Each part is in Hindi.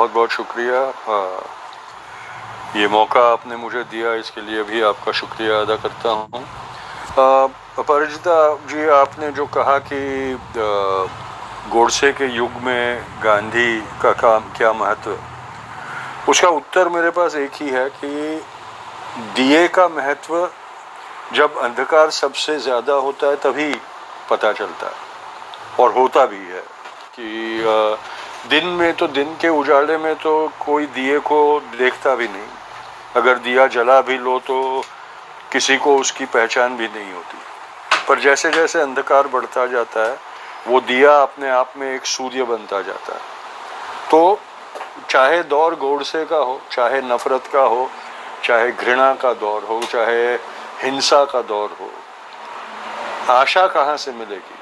बहुत बहुत शुक्रिया। ये मौका आपने मुझे दिया, इसके लिए भी आपका शुक्रिया अदा करता हूँ। अपराजिता जी, आपने जो कहा कि गोडसे के युग में गांधी का काम क्या महत्व? उसका उत्तर मेरे पास एक ही है कि दिए का महत्व जब अंधकार सबसे ज़्यादा होता है तभी पता चलता है, और होता भी है कि दिन में तो दिन के उजाले में तो कोई दिए को देखता भी नहीं। अगर दिया जला भी लो तो किसी को उसकी पहचान भी नहीं होती। पर जैसे जैसे अंधकार बढ़ता जाता है, वो दिया अपने आप में एक सूर्य बनता जाता है। तो चाहे दौर गोडसे का हो, चाहे नफरत का हो, चाहे घृणा का दौर हो, चाहे हिंसा का दौर हो, आशा कहाँ से मिलेगी?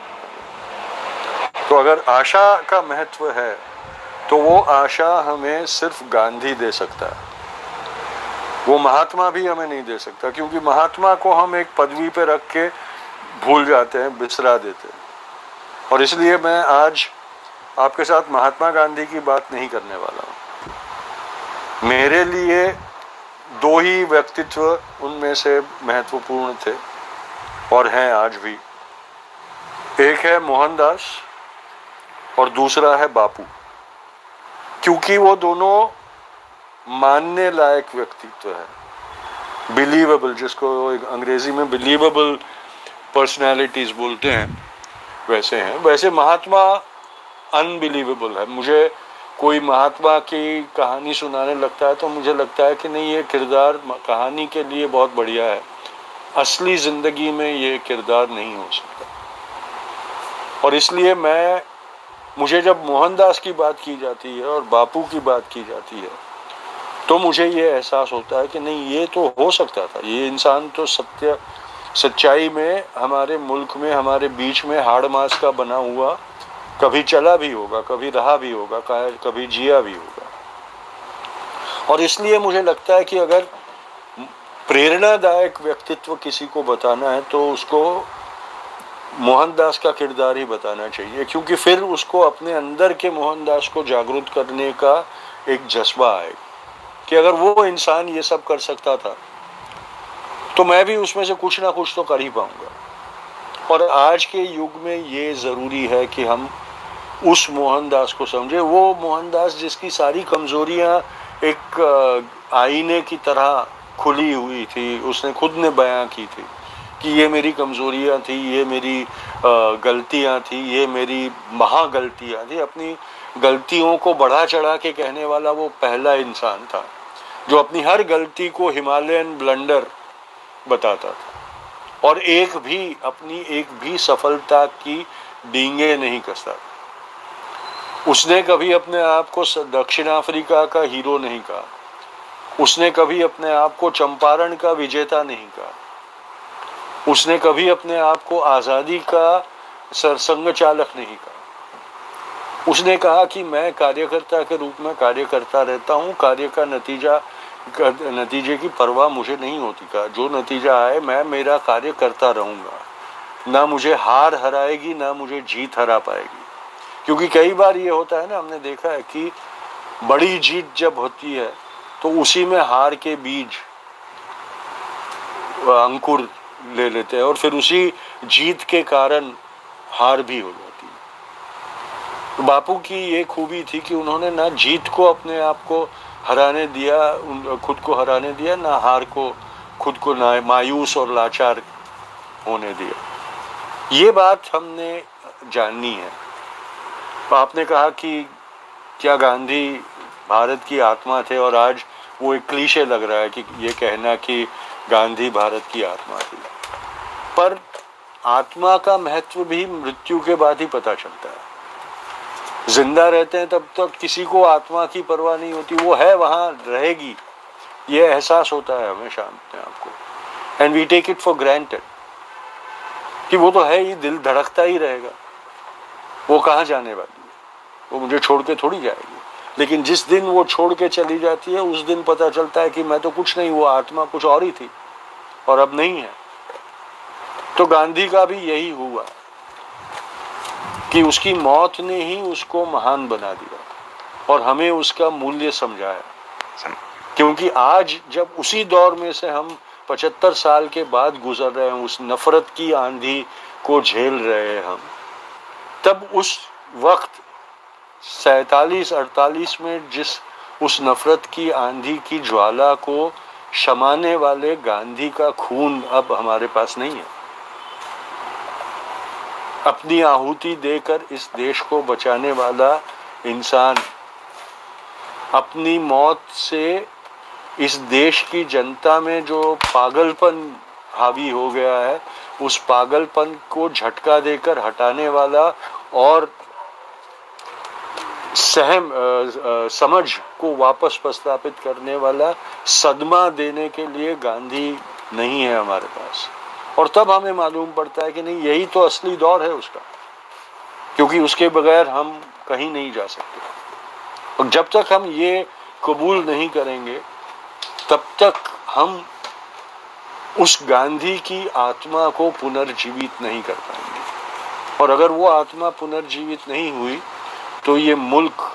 तो अगर आशा का महत्व है तो वो आशा हमें सिर्फ़ गांधी दे सकता है। वो महात्मा भी हमें नहीं दे सकता, क्योंकि महात्मा को हम एक पदवी पे रख के भूल जाते हैं, बिसरा देते हैं। और इसलिए मैं आज आपके साथ महात्मा गांधी की बात नहीं करने वाला हूँ। मेरे लिए दो ही व्यक्तित्व उनमें से महत्वपूर्ण थे और हैं आज भी। एक है मोहनदास और दूसरा है बापू। क्योंकि वो दोनों मानने लायक व्यक्तित्व है। बिलीवेबल जिसको अंग्रेज़ी में बिलीवेबल पर्सनैलिटीज बोलते हैं, वैसे हैं। वैसे महात्मा अनबिलीवेबल है। मुझे कोई महात्मा की कहानी सुनाने लगता है तो मुझे लगता है कि नहीं, ये किरदार कहानी के लिए बहुत बढ़िया है। असली ज़िंदगी में ये किरदार नहीं हो सकता। और इसलिए मैं मुझे जब मोहनदास की बात की जाती है और बापू की बात की जाती है तो मुझे ये एहसास होता है कि नहीं, ये तो हो सकता था। ये इंसान तो सत्य, सच्चाई में, हमारे मुल्क में, हमारे बीच में हाड़ मास का बना हुआ, कभी चला भी होगा, कभी रहा भी होगा कभी जिया भी होगा। और इसलिए मुझे लगता है कि अगर प्रेरणादायक व्यक्तित्व किसी को बताना है तो उसको मोहनदास का किरदार ही बताना चाहिए, क्योंकि फिर उसको अपने अंदर के मोहनदास को जागरूक करने का एक जज्बा आए कि अगर वो इंसान ये सब कर सकता था तो मैं भी उसमें से कुछ ना कुछ तो कर ही पाऊँगा। और आज के युग में ये ज़रूरी है कि हम उस मोहनदास को समझे। वो मोहनदास जिसकी सारी कमजोरियाँ एक आईने की तरह खुली हुई थी, उसने खुद ने बयां की थी कि ये मेरी कमजोरियाँ थी, ये मेरी गलतियाँ थी, ये मेरी महा गलतियाँ थी। अपनी गलतियों को बढ़ा चढ़ा के कहने वाला वो पहला इंसान था, जो अपनी हर गलती को हिमालयन ब्लंडर बताता था। और एक भी, अपनी एक भी सफलता की डींगे नहीं कसता उसने कभी अपने आप को दक्षिण अफ्रीका का हीरो नहीं कहा। उसने कभी अपने आप को चंपारण का विजेता नहीं कहा। उसने कभी अपने आप को आज़ादी का सरसंग चालक नहीं कहा। उसने कहा कि मैं कार्यकर्ता के रूप में कार्य करता रहता हूँ, कार्य का नतीजा, नतीजे की परवाह मुझे नहीं होती। का जो नतीजा आए, मैं मेरा कार्य करता रहूँगा। ना मुझे हार हराएगी, ना मुझे जीत हरा पाएगी। क्योंकि कई बार ये होता है ना, हमने देखा है कि बड़ी जीत जब होती है तो उसी में हार के बीज, अंकुर ले लेते हैं और फिर उसी जीत के कारण हार भी हो जाती है। बापू की ये खूबी थी कि उन्होंने ना जीत को अपने आप को हराने दिया खुद को हराने दिया, ना हार को, खुद को ना मायूस और लाचार होने दिया। ये बात हमने जाननी है। तो आपने कहा कि क्या गांधी भारत की आत्मा थे और आज वो एक क्लीशे लग रहा है कि ये कहना कि गांधी भारत की आत्मा थी। पर आत्मा का महत्व भी मृत्यु के बाद ही पता चलता है। ज़िंदा रहते हैं तब तक किसी को आत्मा की परवाह नहीं होती, वो है, वहाँ रहेगी। ये एहसास होता है हमेशा अपने आपको and we take it for granted कि वो तो है ही, दिल धड़कता ही रहेगा। वो कहाँ जाने वाली है? वो मुझे छोड़ के थोड़ी जाएगी। लेकिन जिस दिन वो छोड़ के चली जाती है, उस दिन पता चलता है कि मैं तो कुछ नहीं हुआ आत्मा कुछ और ही थी और अब नहीं है। तो गांधी का भी यही हुआ कि उसकी मौत ने ही उसको महान बना दिया और हमें उसका मूल्य समझाया। क्योंकि आज जब उसी दौर में से हम पचहत्तर साल के बाद गुजर रहे हैं, उस नफरत की आंधी को झेल रहे हैं हम, तब उस वक्त सैतालीस, अड़तालीस में जिस उस नफरत की आंधी की ज्वाला को शमाने वाले गांधी का खून अब हमारे पास नहीं है। अपनी आहुति देकर इस देश को बचाने वाला इंसान। अपनी मौत से इस देश की जनता में जो पागलपन हावी हो गया है, उस पागलपन को झटका देकर हटाने वाला और सहम समझ को वापस प्रस्तापित करने वाला सदमा देने के लिए गांधी नहीं है हमारे पास। और तब हमें मालूम पड़ता है कि नहीं, यही तो असली दौर है उसका। क्योंकि उसके बगैर हम कहीं नहीं जा सकते। और जब तक हम ये कबूल नहीं करेंगे, तब तक हम उस गांधी की आत्मा को पुनर्जीवित नहीं कर पाएँगे। और अगर वो आत्मा पुनर्जीवित नहीं हुई तो ये मुल्क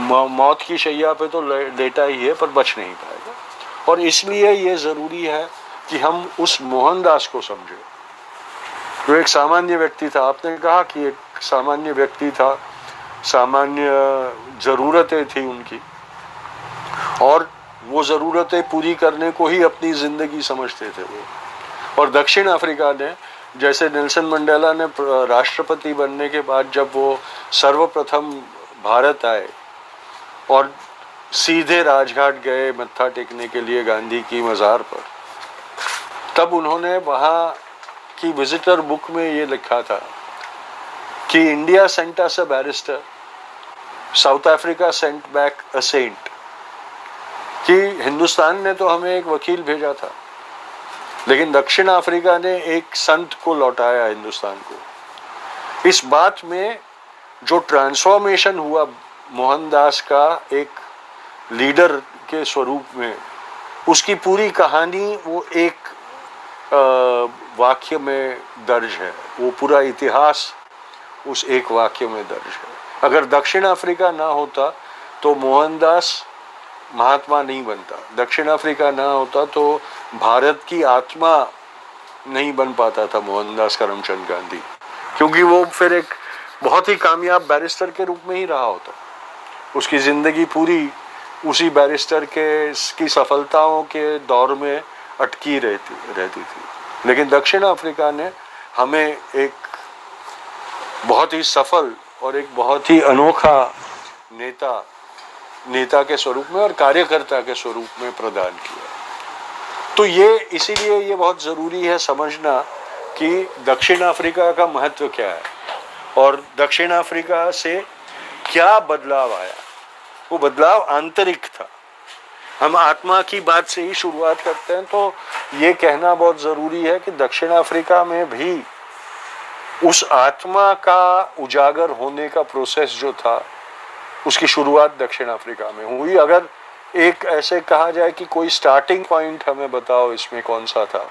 मौत की शैया पे तो लेटा ही है, पर बच नहीं पाएगा और इसलिए ये ज़रूरी है कि हम उस मोहनदास को समझे। जो एक सामान्य व्यक्ति था, आपने कहा कि एक सामान्य व्यक्ति था, सामान्य ज़रूरतें थी उनकी। और वो ज़रूरतें पूरी करने को ही अपनी ज़िंदगी समझते थे वो। और दक्षिण अफ्रीका ने, जैसे नेल्सन मंडेला ने राष्ट्रपति बनने के बाद जब वो सर्वप्रथम भारत आए, और सीधे राजघाट गए मत्था टेकने के लिए गांधी की मज़ार पर। तब उन्होंने वहाँ की विजिटर बुक में ये लिखा था कि India sent us a barrister South Africa sent back a saint कि हिंदुस्तान ने तो हमें एक वकील भेजा था, लेकिन दक्षिण अफ्रीका ने एक संत को लौटाया हिंदुस्तान को। इस बात में जो ट्रांसफॉर्मेशन हुआ, मोहनदास का एक लीडर के स्वरूप में, उसकी पूरी कहानी वो एक वाक्य में दर्ज है। वो पूरा इतिहास उस एक वाक्य में दर्ज है। अगर दक्षिण अफ्रीका ना होता तो मोहनदास महात्मा नहीं बनता। दक्षिण अफ्रीका ना होता तो भारत की आत्मा नहीं बन पाता था मोहनदास करमचंद गांधी। क्योंकि वो फिर एक बहुत ही कामयाब बैरिस्टर के रूप में ही रहा होता। उसकी ज़िंदगी पूरी उसी बैरिस्टर के, की सफलताओं के दौर में अटकी रहती रहती थी। लेकिन दक्षिण अफ्रीका ने हमें एक बहुत ही सफल और एक बहुत ही अनोखा नेता नेता के स्वरूप में और कार्यकर्ता के स्वरूप में प्रदान किया। तो ये, इसीलिए ये बहुत ज़रूरी है समझना कि दक्षिण अफ्रीका का महत्व क्या है और दक्षिण अफ्रीका से क्या बदलाव आया। वो बदलाव आंतरिक था। हम आत्मा की बात से ही शुरुआत करते हैं तो ये कहना बहुत ज़रूरी है कि दक्षिण अफ्रीका में भी उस आत्मा का उजागर होने का प्रोसेस जो था, उसकी शुरुआत दक्षिण अफ्रीका में हुई। अगर एक ऐसे कहा जाए कि कोई स्टार्टिंग पॉइंट हमें बताओ इसमें कौन सा था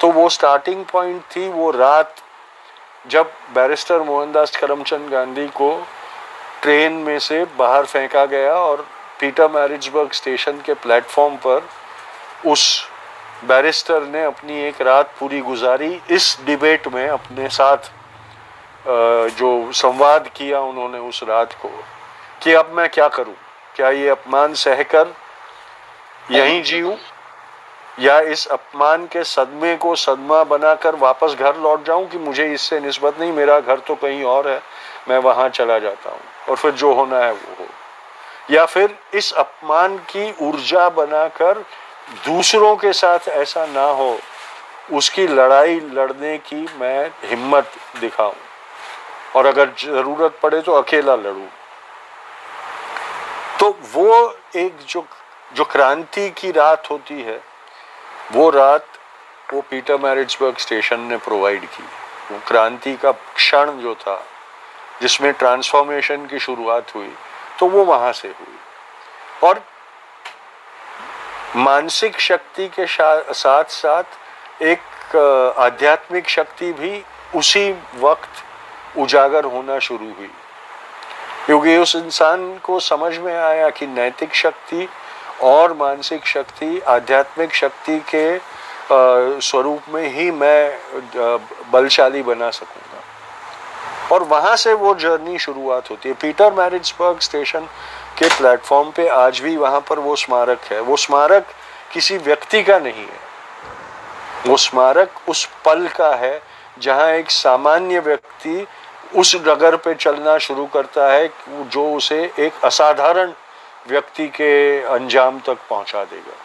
तो वो स्टार्टिंग पॉइंट थी वो रात जब बैरिस्टर मोहनदास करमचंद गांधी को ट्रेन में से बाहर फेंका गया और पीटर मैरिजबर्ग स्टेशन के प्लेटफॉर्म पर उस बैरिस्टर ने अपनी एक रात पूरी गुजारी। इस डिबेट में अपने साथ जो संवाद किया उन्होंने उस रात को, कि अब मैं क्या करूँ? क्या ये अपमान सहकर यहीं जीऊं? या इस अपमान के सदमे को सदमा बनाकर वापस घर लौट जाऊँ कि मुझे इससे निस्बत नहीं, मेरा घर तो कहीं और है, मैं वहाँ चला जाता हूँ। और फिर जो होना है वो हो। या फिर इस अपमान की ऊर्जा बनाकर दूसरों के साथ ऐसा ना हो, उसकी लड़ाई लड़ने की मैं हिम्मत दिखाऊँ। और अगर ज़रूरत पड़े तो अकेला लड़ूं। तो वो एक जो जो क्रांति की रात होती है, वो रात वो पीटर मैरिजबर्ग स्टेशन ने प्रोवाइड की। वो क्रांति का क्षण जो था जिसमें ट्रांसफॉर्मेशन की शुरुआत हुई तो वो वहाँ से हुई। और मानसिक शक्ति के साथ साथ एक आध्यात्मिक शक्ति भी उसी वक्त उजागर होना शुरू हुई। क्योंकि उस इंसान को समझ में आया कि नैतिक शक्ति और मानसिक शक्ति, आध्यात्मिक शक्ति के स्वरूप में ही मैं बलशाली बना सकूँगा और वहाँ से वो जर्नी शुरुआत होती है। पीटर मैरिजबर्ग स्टेशन के प्लेटफॉर्म पे आज भी वहाँ पर वो स्मारक है। वो स्मारक किसी व्यक्ति का नहीं है। वो स्मारक उस पल का है जहाँ एक सामान्य व्यक्ति उस डगर पे चलना शुरू करता है, जो उसे एक असाधारण व्यक्ति के अंजाम तक पहुँचा देगा।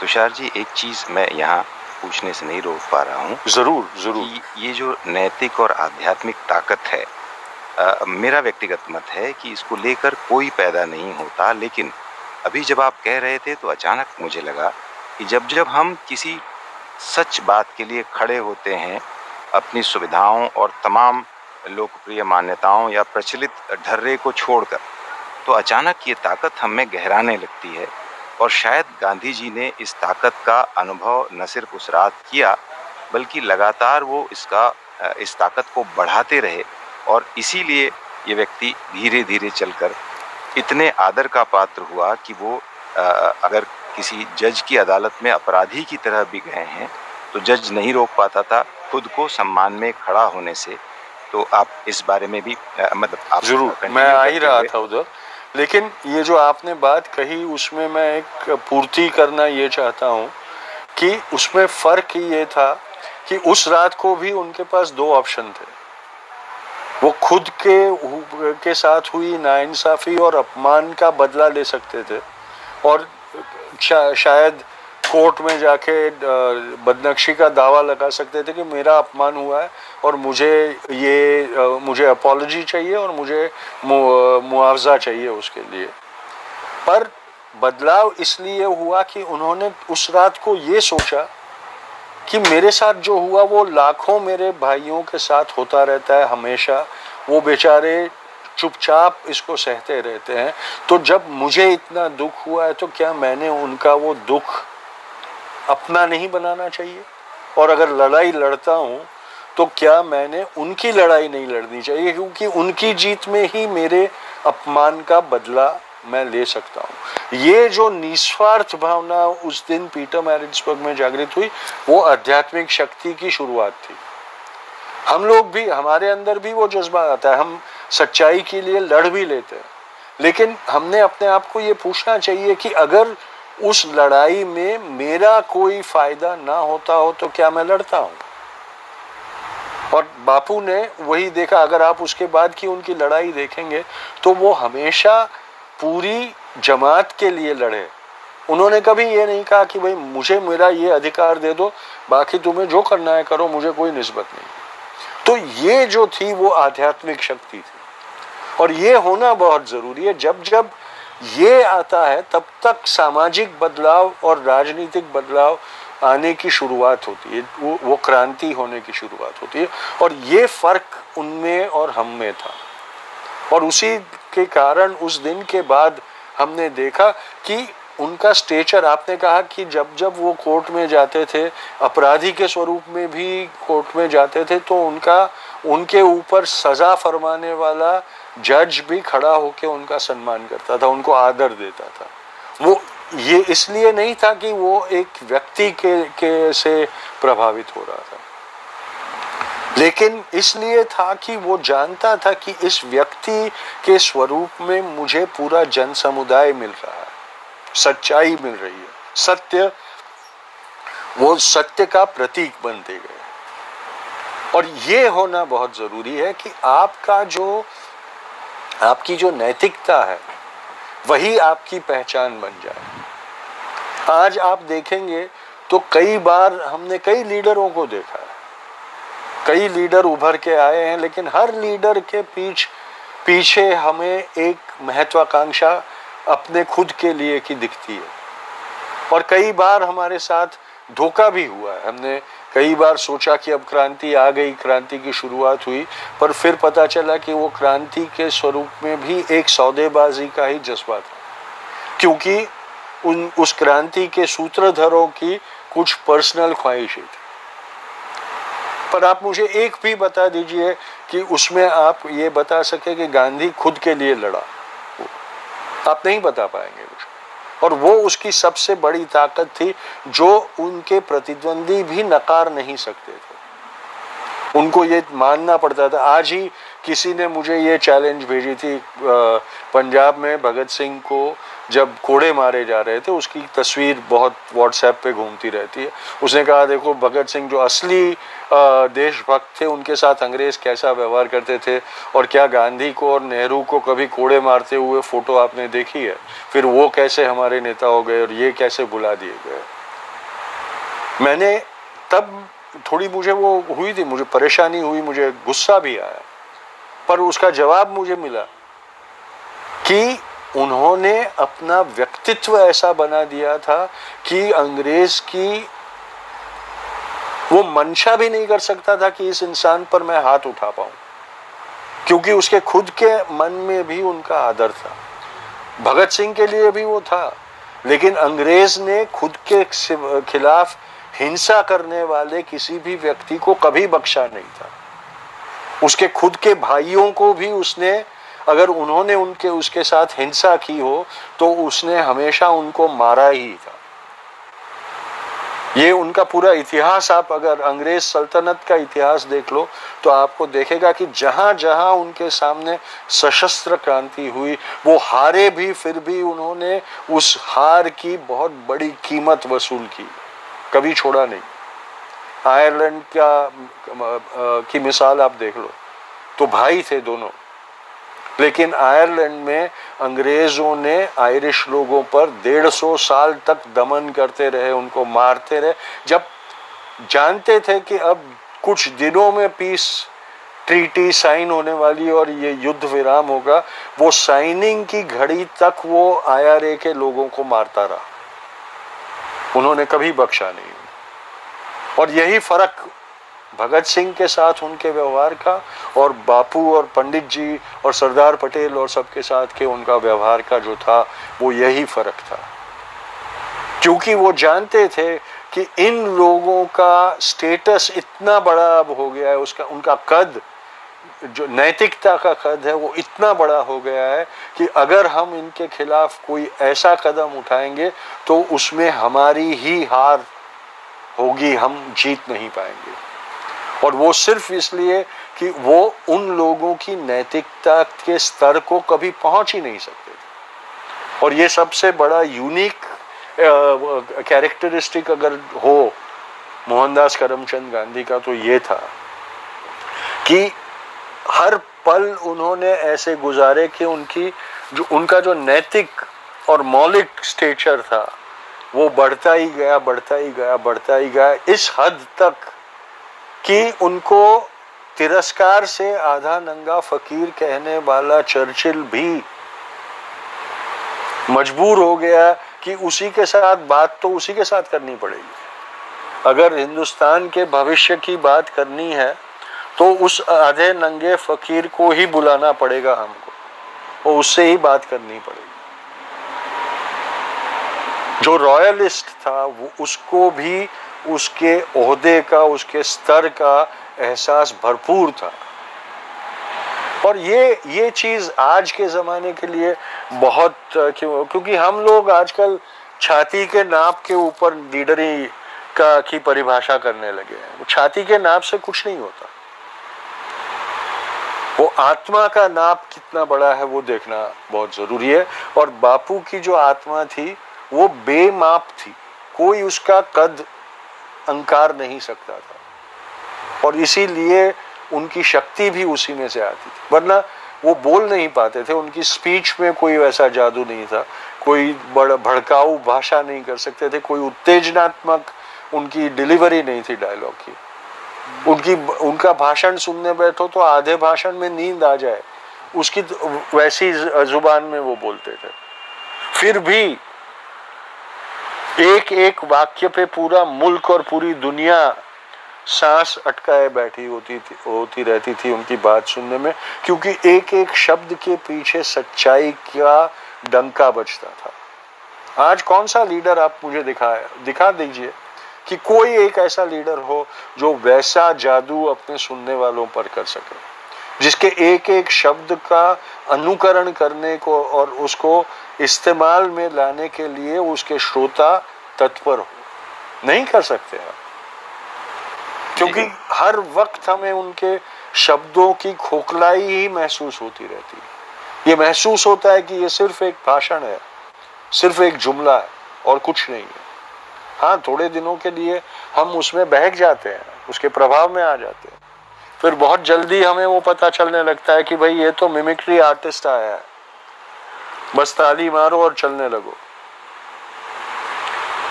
तुषार जी, एक चीज़ मैं यहाँ पूछने से नहीं रोक पा रहा हूँ। ज़रूर ज़रूर। ये जो नैतिक और आध्यात्मिक ताकत है आ, मेरा व्यक्तिगत मत है कि इसको लेकर कोई पैदा नहीं होता लेकिन अभी जब आप कह रहे थे तो अचानक मुझे लगा कि जब जब हम किसी सच बात के लिए खड़े होते हैं अपनी सुविधाओं और तमाम लोकप्रिय मान्यताओं या प्रचलित ढर्रे को छोड़कर तो अचानक ये ताकत हमें गहराने लगती है। और शायद गांधी जी ने इस ताकत का अनुभव न सिर्फ़ उस रात किया बल्कि लगातार वो इसका इस ताकत को बढ़ाते रहे और इसीलिए ये व्यक्ति धीरे धीरे चलकर इतने आदर का पात्र हुआ कि वो अगर किसी जज की अदालत में अपराधी की तरह भी गए हैं तो जज नहीं रोक पाता था खुद को सम्मान में खड़ा होने से। तो आप इस बारे में भी मतलब आप ज़रूर मैं आ ही रहा था उधर। लेकिन ये जो आपने बात कही, उसमें मैं एक पूर्ति करना ये चाहता हूँ कि उसमें फ़र्क ये था कि उस रात को भी उनके पास दो ऑप्शन थे। वो खुद के के साथ हुई नाइंसाफी और अपमान का बदला ले सकते थे और शायद कोर्ट में जाके बदनक्षी का दावा लगा सकते थे कि मेरा अपमान हुआ है और मुझे ये मुझे अपोलॉजी चाहिए और मुझे मुआवजा चाहिए उसके लिए। पर बदलाव इसलिए हुआ कि उन्होंने उस रात को ये सोचा कि मेरे साथ जो हुआ, वो लाखों मेरे भाइयों के साथ होता रहता है हमेशा। वो बेचारे चुपचाप इसको सहते रहते हैं। तो जब मुझे इतना दुख हुआ है तो क्या मैंने उनका वो दुख अपना नहीं बनाना चाहिए। और अगर लड़ाई लड़ता हूँ तो क्या मैंने उनकी लड़ाई नहीं लड़नी चाहिए? क्योंकि उनकी जीत में ही मेरे अपमान का बदला मैं ले सकता हूँ। ये जो निस्वार्थ भावना उस दिन पीटर मैरिजबर्ग में जागृत हुई, वो आध्यात्मिक शक्ति की शुरुआत थी। हम लोग भी, हमारे अंदर भी वो जज्बा आता है। हम सच्चाई के लिए लड़ भी लेते हैं। लेकिन हमने अपने आप को ये पूछना चाहिए कि अगर उस लड़ाई में मेरा कोई फ़ायदा ना होता हो तो क्या मैं लड़ता हूँ? और बापू ने वही देखा, अगर आप उसके बाद की उनकी लड़ाई देखेंगे तो वो हमेशा पूरी जमात के लिए लड़े। उन्होंने कभी ये नहीं कहा कि भाई, मुझे मेरा ये अधिकार दे दो, बाकी तुम्हें जो करना है करो, मुझे कोई निस्बत नहीं। तो ये जो थी, वो आध्यात्मिक शक्ति थी। और ये होना बहुत ज़रूरी है। जब जब ये आता है तब तक सामाजिक बदलाव और राजनीतिक बदलाव आने की शुरुआत होती है। वो वो क्रांति होने की शुरुआत होती है। और ये फ़र्क उनमें और हम में था। और उसी के कारण उस दिन के बाद हमने देखा कि उनका स्टेचर आपने कहा कि जब जब वो कोर्ट में जाते थे, अपराधी के स्वरूप में भी कोर्ट में जाते थे तो उनका, उनके ऊपर सजा फरमाने वाला जज भी खड़ा होकर उनका सम्मान करता था उनको आदर देता था। वो ये इसलिए नहीं था कि वो एक व्यक्ति के, के से प्रभावित हो रहा था। लेकिन इसलिए था कि वो जानता था कि इस व्यक्ति के स्वरूप में मुझे पूरा जन समुदाय मिल रहा है सच्चाई मिल रही है सत्य वो सत्य का प्रतीक बनते गए। और ये होना बहुत ज़रूरी है कि आपका जो आपकी जो नैतिकता है, वही आपकी पहचान बन जाए। आज आप देखेंगे तो कई बार हमने कई लीडरों को देखा है। कई लीडर उभर के आए हैं, लेकिन हर लीडर के पीछ, पीछे हमें एक महत्वाकांक्षा अपने खुद के लिए की दिखती है। और कई बार हमारे साथ धोखा भी हुआ है। हमने कई बार सोचा कि अब क्रांति आ गई, क्रांति की शुरुआत हुई, पर फिर पता चला कि वो क्रांति के स्वरूप में भी एक सौदेबाजी का ही जज्बा था क्योंकि उन, उस क्रांति के सूत्रधरों की कुछ पर्सनल ख्वाहिशें थी। पर आप मुझे एक भी बता दीजिए कि उसमें आप ये बता सके कि गांधी खुद के लिए लड़ा। आप नहीं बता पाएँगे। और वो उसकी सबसे बड़ी ताकत थी, जो उनके प्रतिद्वंदी भी नकार नहीं सकते थे। उनको ये मानना पड़ता था, आज ही किसी ने मुझे ये चैलेंज भेजी थी पंजाब में भगत सिंह को जब कोड़े मारे जा रहे थे, उसकी तस्वीर बहुत व्हाट्सएप पे घूमती रहती है। उसने कहा, देखो, भगत सिंह जो असली देशभक्त थे, उनके साथ अंग्रेज़ कैसा व्यवहार करते थे और क्या गांधी को और नेहरू को कभी कोड़े मारते हुए फ़ोटो आपने देखी है? फिर वो कैसे हमारे नेता हो गए और ये कैसे बुला दिए गए? मैंने तब थोड़ी मुझे वो हुई थी, मुझे परेशानी हुई, मुझे गुस्सा भी आया। पर उसका जवाब मुझे मिला कि उन्होंने अपना व्यक्तित्व ऐसा बना दिया था कि अंग्रेज़ की वो मंशा भी नहीं कर सकता था कि इस इंसान पर मैं हाथ उठा पाऊँ, क्योंकि उसके खुद के मन में भी उनका आदर था। भगत सिंह के लिए भी वो था, लेकिन अंग्रेज़ ने खुद के खिलाफ हिंसा करने वाले किसी भी व्यक्ति को कभी बख्शा नहीं था। उसके खुद के भाइयों को भी उसने अगर उन्होंने उनके, उसके साथ हिंसा की हो तो उसने हमेशा उनको मारा ही था। ये उनका पूरा इतिहास, आप अगर अंग्रेज़ सल्तनत का इतिहास देख लो तो आपको देखेगा कि जहाँ जहाँ उनके सामने सशस्त्र क्रांति हुई, वो हारे भी, फिर भी उन्होंने उस हार की बहुत बड़ी कीमत वसूल की। कभी छोड़ा नहीं। आयरलैंड का की मिसाल आप देख लो। तो भाई थे दोनों। लेकिन आयरलैंड में अंग्रेज़ों ने आयरिश लोगों पर डेढ़ सौ साल तक दमन करते रहे, उनको मारते रहे। जब जानते थे कि अब कुछ दिनों में पीस ट्रीटी साइन होने वाली और ये युद्ध विराम होगा, वो साइनिंग की घड़ी तक वो आईआरए के लोगों को मारता रहा। उन्होंने कभी बख्शा नहीं। और यही फ़र्क भगत सिंह के साथ उनके व्यवहार का और बापू और पंडित जी और सरदार पटेल और सबके साथ के उनका व्यवहार का जो था, वो यही फ़र्क था। क्योंकि वो जानते थे कि इन लोगों का स्टेटस इतना बड़ा अब हो गया है, उसका, उनका कद, जो नैतिकता का कद है, वो इतना बड़ा हो गया है कि अगर हम इनके खिलाफ कोई ऐसा कदम उठाएँगे तो उसमें हमारी ही हार होगी, हम जीत नहीं पाएँगे। और वो सिर्फ़ इसलिए कि वो उन लोगों की नैतिकता के स्तर को कभी पहुँच ही नहीं सकते थे। और ये सबसे बड़ा यूनिक कैरेक्टरिस्टिक अगर हो मोहनदास करमचंद गांधी का तो ये था कि हर पल उन्होंने ऐसे गुजारे कि उनकी जो, उनका जो नैतिक और मौलिक स्टेचर था, वो बढ़ता ही गया, बढ़ता ही गया, बढ़ता ही गया। इस हद तक कि उनको तिरस्कार से आधा नंगा फकीर कहने वाला चर्चिल भी मजबूर हो गया कि उसी के साथ बात तो उसी के साथ करनी पड़ेगी। अगर हिंदुस्तान के भविष्य की बात करनी है तो उस आधे नंगे फकीर को ही बुलाना पड़ेगा हमको। और उससे ही बात करनी पड़ेगी। जो रॉयलिस्ट था, वो उसको भी उसके ओहदे का, उसके स्तर का एहसास भरपूर था। और ये ये चीज़ आज के जमाने के लिए बहुत क्यों, क्योंकि हम लोग आजकल छाती के नाप के ऊपर लीडरी का की परिभाषा करने लगे हैं। छाती के नाप से कुछ नहीं होता। वो आत्मा का नाप कितना बड़ा है वो देखना बहुत ज़रूरी है। और बापू की जो आत्मा थी, वो बेमाप थी। कोई उसका कद अंकार नहीं सकता था। और इसीलिए उनकी शक्ति भी उसी में से आती थी। वरना वो बोल नहीं पाते थे, उनकी स्पीच में कोई वैसा जादू नहीं था। कोई बड़ा, भड़काऊ भाषा नहीं कर सकते थे, कोई उत्तेजनात्मक उनकी डिलीवरी नहीं थी डायलॉग की। उनकी, उनका भाषण सुनने बैठो तो आधे भाषण में नींद आ जाए। उसकी वैसी ज़ुबान में वो बोलते थे। फिर भी एक एक वाक्य पे पूरा मुल्क और पूरी दुनिया सांस अटकाए बैठी होती थी, होती रहती थी उनकी बात सुनने में, क्योंकि एक एक शब्द के पीछे सच्चाई का डंका बजता था। आज कौन सा लीडर आप मुझे दिखाया दिखा दीजिए कि कोई एक ऐसा लीडर हो जो वैसा जादू अपने सुनने वालों पर कर सके, जिसके एक एक शब्द का अनुकरण करने को और उसको इस्तेमाल में लाने के लिए उसके श्रोता तत्पर हो। नहीं कर सकते आप क्योंकि हर वक्त हमें उनके शब्दों की खोखलाई ही महसूस होती रहती है। ये महसूस होता है कि ये सिर्फ़ एक भाषण है सिर्फ़ एक जुमला है और कुछ नहीं है। हाँ थोड़े दिनों के लिए हम उसमें बहक जाते हैं उसके प्रभाव में आ जाते हैं। फिर बहुत जल्दी हमें वो पता चलने लगता है कि भाई ये तो मिमिक्री आर्टिस्ट आया है। बस ताली मारो और चलने लगो।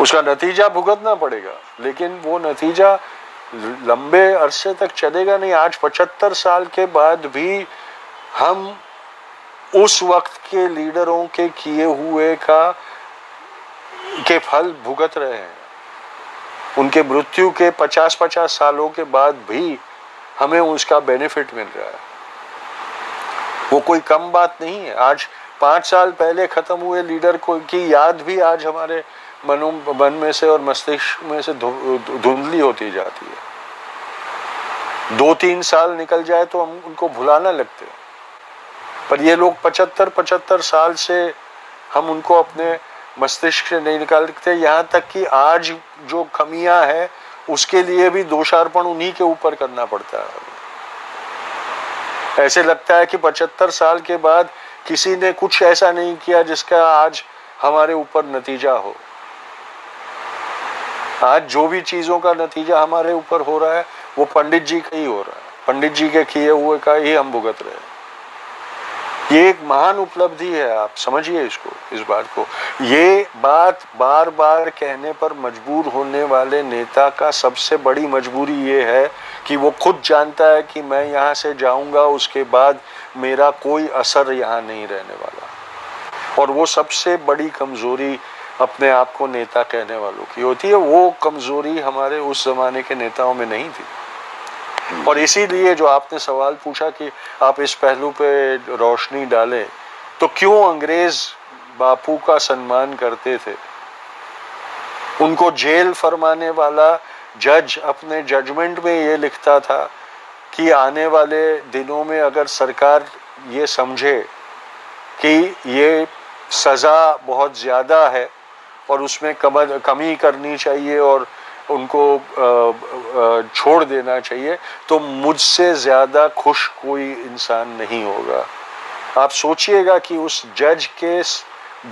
उसका नतीजा भुगतना पड़ेगा, लेकिन वो नतीजा लंबे अरसे तक चलेगा नहीं। आज पचहत्तर साल के बाद भी हम उस वक्त के लीडरों के किए हुए का, के फल भुगत रहे हैं। उनके मृत्यु के 50-50 सालों के बाद भी हमें उसका बेनिफिट मिल रहा है। वो कोई कम बात नहीं है। आज पाँच साल पहले खत्म हुए लीडर को की याद भी आज हमारे मनो, मन में से और मस्तिष्क में से धुंधली होती जाती है। दो तीन साल निकल जाए तो हम उनको भुलाना लगते हैं। पर ये लोग पचहत्तर पचहत्तर साल से हम उनको अपने मस्तिष्क से नहीं निकाल सकते यहाँ तक कि आज जो कमियाँ है, उसके लिए भी दोषार्पण उन्हीं के ऊपर करना पड़ता है। ऐसे लगता है कि पचहत्तर साल के बाद किसी ने कुछ ऐसा नहीं किया जिसका आज हमारे ऊपर नतीजा हो। आज जो भी चीज़ों का नतीजा हमारे ऊपर हो रहा है, वो पंडित जी का ही हो रहा है। पंडित जी के किए हुए का ही हम भुगत रहे हैं। ये एक महान उपलब्धि है, आप समझिए इसको, इस बात को। ये बात बार बार कहने पर मजबूर होने वाले नेता का सबसे बड़ी मजबूरी ये है कि वो खुद जानता है कि मैं यहाँ से जाऊँगा, उसके बाद मेरा कोई असर यहाँ नहीं रहने वाला। और वो सबसे बड़ी कमज़ोरी अपने आप को नेता कहने वालों की होती है, वो कमज़ोरी हमारे उस जमाने के नेताओं में नहीं थी। और इसीलिए जो आपने सवाल पूछा कि आप इस पहलू पे रोशनी डालें तो क्यों अंग्रेज़ बापू का सम्मान करते थे? उनको जेल फरमाने वाला जज अपने जजमेंट में ये लिखता था कि आने वाले दिनों में अगर सरकार ये समझे कि ये सज़ा बहुत ज़्यादा है और उसमें कमी करनी चाहिए और उनको छोड़ देना चाहिए तो मुझसे ज़्यादा खुश कोई इंसान नहीं होगा। आप सोचिएगा कि उस जज के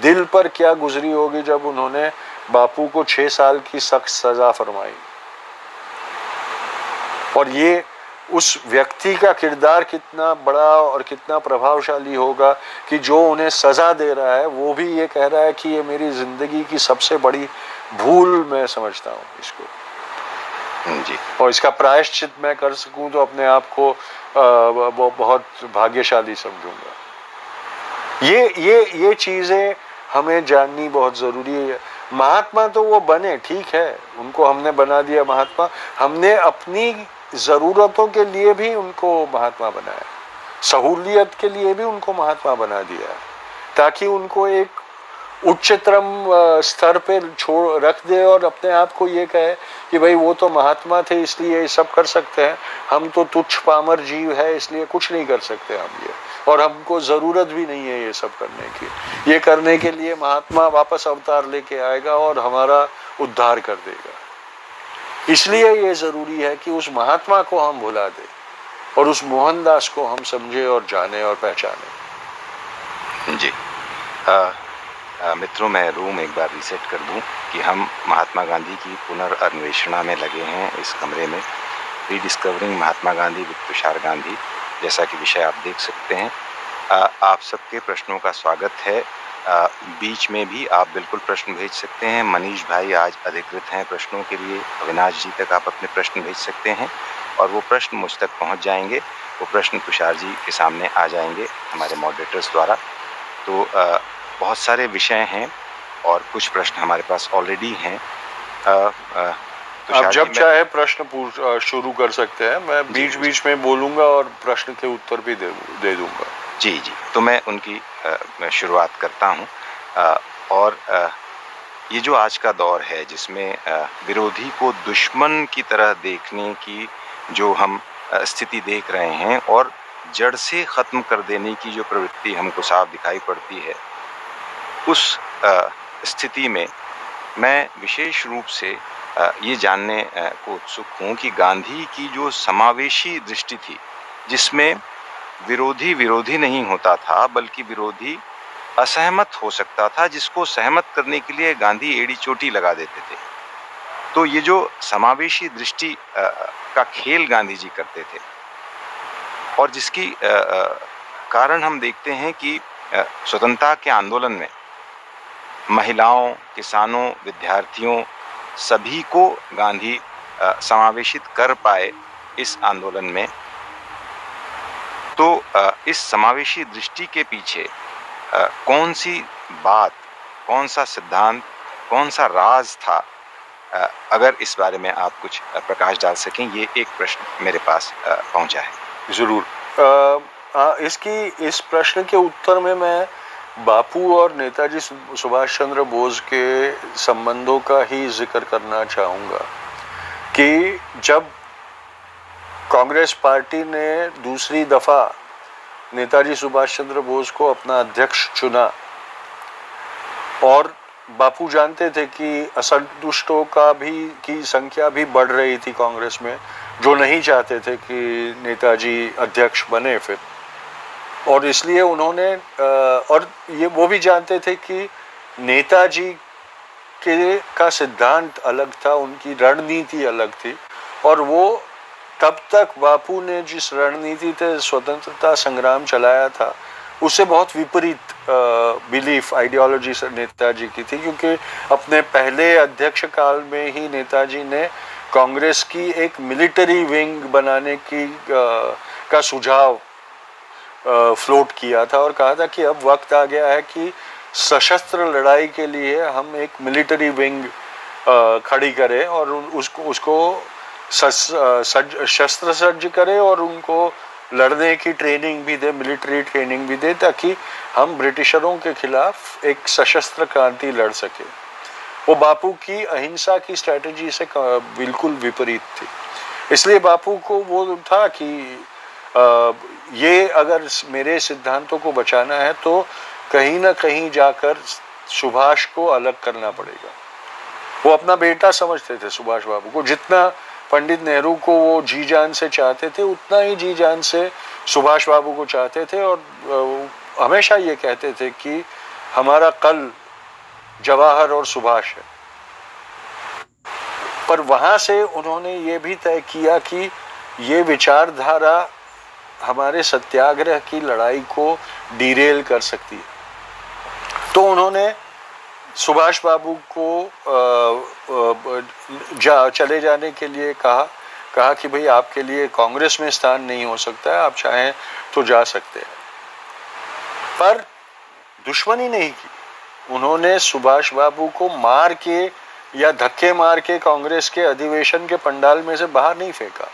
दिल पर क्या गुजरी होगी जब उन्होंने बापू को छः साल की सख्त सजा फरमाई। और ये उस व्यक्ति का किरदार कितना बड़ा और कितना प्रभावशाली होगा कि जो उन्हें सजा दे रहा है वो भी ये कह रहा है कि ये मेरी ज़िंदगी की सबसे बड़ी भूल मैं समझता हूँ इसको। जी। और इसका प्रायश्चित मैं कर सकूँ तो अपने आप को आ, बहुत भाग्यशाली समझूँगा। ये ये ये चीज़ें हमें जाननी बहुत ज़रूरी है। महात्मा तो वो बने ठीक है उनको हमने बना दिया महात्मा। हमने अपनी जरूरतों के लिए भी उनको महात्मा बनाया। सहूलियत के लिए भी उनको महात्मा बना दिया। ताकि उनको एक उच्चतम स्तर पे छोड़, रख दे और अपने आप को ये कहे कि भाई वो तो महात्मा थे, इसलिए ये सब कर सकते हैं। हम तो तुच्छ पामर जीव है, इसलिए कुछ नहीं कर सकते हम ये। और हमको ज़रूरत भी नहीं है ये सब करने की। ये करने के लिए महात्मा वापस अवतार लेके आएगा और हमारा उद्धार कर देगा। इसलिए ये ज़रूरी है कि उस महात्मा को हम भुला दें और उस मोहनदास को हम समझे और जाने और पहचाने। जी। आ, आ, मित्रों मैं रूम एक बार रीसेट कर दूँ कि हम महात्मा गांधी की पुनर्अन्वेषणा में लगे हैं इस कमरे में। रीडिस्कवरिंग महात्मा गांधी विद तुषार गांधी जैसा कि विषय आप देख सकते हैं। आ, आप सबके प्रश्नों का स्वागत है। बीच में भी आप बिल्कुल प्रश्न भेज सकते हैं। मनीष भाई आज अधिकृत हैं प्रश्नों के लिए। अविनाश जी तक आप अपने प्रश्न भेज सकते हैं और वो प्रश्न मुझ तक पहुँच जाएँगे। वो प्रश्न तुषार जी के सामने आ जाएँगे हमारे मॉडरेटर्स द्वारा। तो बहुत सारे विषय हैं और कुछ प्रश्न हमारे पास ऑलरेडी हैं। आप जब चाहे प्रश्न शुरू कर सकते हैं। मैं बीच बीच में बोलूँगा और प्रश्न के उत्तर भी दे, दे दूँगा। जी जी। तो मैं उनकी शुरुआत करता हूँ। और ये जो आज का दौर है, जिसमें विरोधी को दुश्मन की तरह देखने की जो हम स्थिति देख रहे हैं और जड़ से खत्म कर देने की जो प्रवृत्ति हमको साफ़ दिखाई पड़ती है, उस स्थिति में मैं विशेष रूप से ये जानने को उत्सुक हूँ कि गांधी की जो समावेशी दृष्टि थी, जिसमें विरोधी विरोधी नहीं होता था, बल्कि विरोधी असहमत हो सकता था, जिसको सहमत करने के लिए गांधी एड़ी चोटी लगा देते थे। तो ये जो समावेशी दृष्टि का खेल गांधी जी करते थे, और जिसकी कारण हम देखते हैं कि स्वतंत्रता के आंदोलन में महिलाओं, किसानों, विद्यार्थियों सभी को गांधी समावेशित कर पाए इस आंदोलन में। तो इस समावेशी दृष्टि के पीछे कौन सी बात कौन सा सिद्धांत कौन सा राज था? अगर इस बारे में आप कुछ प्रकाश डाल सकें, ये एक प्रश्न मेरे पास पहुँचा है। ज़रूर। इसकी, इस प्रश्न के उत्तर में मैं बापू और नेताजी सुभाष चंद्र बोस के संबंधों का ही ज़िक्र करना चाहूँगा कि जब कांग्रेस पार्टी ने दूसरी दफ़ा नेताजी सुभाष चंद्र बोस को अपना अध्यक्ष चुना। और बापू जानते थे कि असंतुष्टों का भी, की संख्या भी बढ़ रही थी कांग्रेस में, जो नहीं चाहते थे कि नेताजी अध्यक्ष बने फिर। और इसलिए उन्होंने और ये वो भी जानते थे कि नेताजी के का सिद्धांत अलग था, उनकी रणनीति अलग थी। और वो तब तक बापू ने जिस रणनीति से स्वतंत्रता संग्राम चलाया था उससे बहुत विपरीत बिलीफ आइडियोलॉजी नेताजी की थी क्योंकि अपने पहले अध्यक्ष काल में ही नेताजी ने कांग्रेस की एक मिलिट्री विंग बनाने की आ, का सुझाव फ्लोट किया था और कहा था कि अब वक्त आ गया है कि सशस्त्र लड़ाई के लिए हम एक मिलिट्री विंग खड़ी करें और उसको उसको शस्त्र सज्ज करे और उनको लड़ने की ट्रेनिंग भी दे मिलिट्री ट्रेनिंग भी दे, ताकि हम ब्रिटिशरों के खिलाफ एक सशस्त्र क्रांति लड़ सके। वो बापू की अहिंसा की स्ट्रेटजी से बिल्कुल विपरीत थी। इसलिए बापू को वो था कि ये अगर मेरे सिद्धांतों को बचाना है तो कहीं ना कहीं जाकर सुभाष को अलग करना पड़ेगा। वो अपना बेटा समझते थे, सुभाष बाबू को। जितना पंडित नेहरू को वो जी जान से चाहते थे, उतना ही जी जान से सुभाष बाबू को चाहते थे और हमेशा ये कहते थे कि हमारा कल जवाहर और सुभाष है। पर वहाँ से उन्होंने ये भी तय किया कि ये विचारधारा हमारे सत्याग्रह की लड़ाई को डिरेल कर सकती है। तो उन्होंने सुभाष बाबू को जा, चले जाने के लिए कहा कहा कि भाई आपके लिए कांग्रेस में स्थान नहीं हो सकता है, आप चाहें तो जा सकते हैं। पर दुश्मनी नहीं की। उन्होंने सुभाष बाबू को मार के या धक्के मार के कांग्रेस के अधिवेशन के पंडाल में से बाहर नहीं फेंका।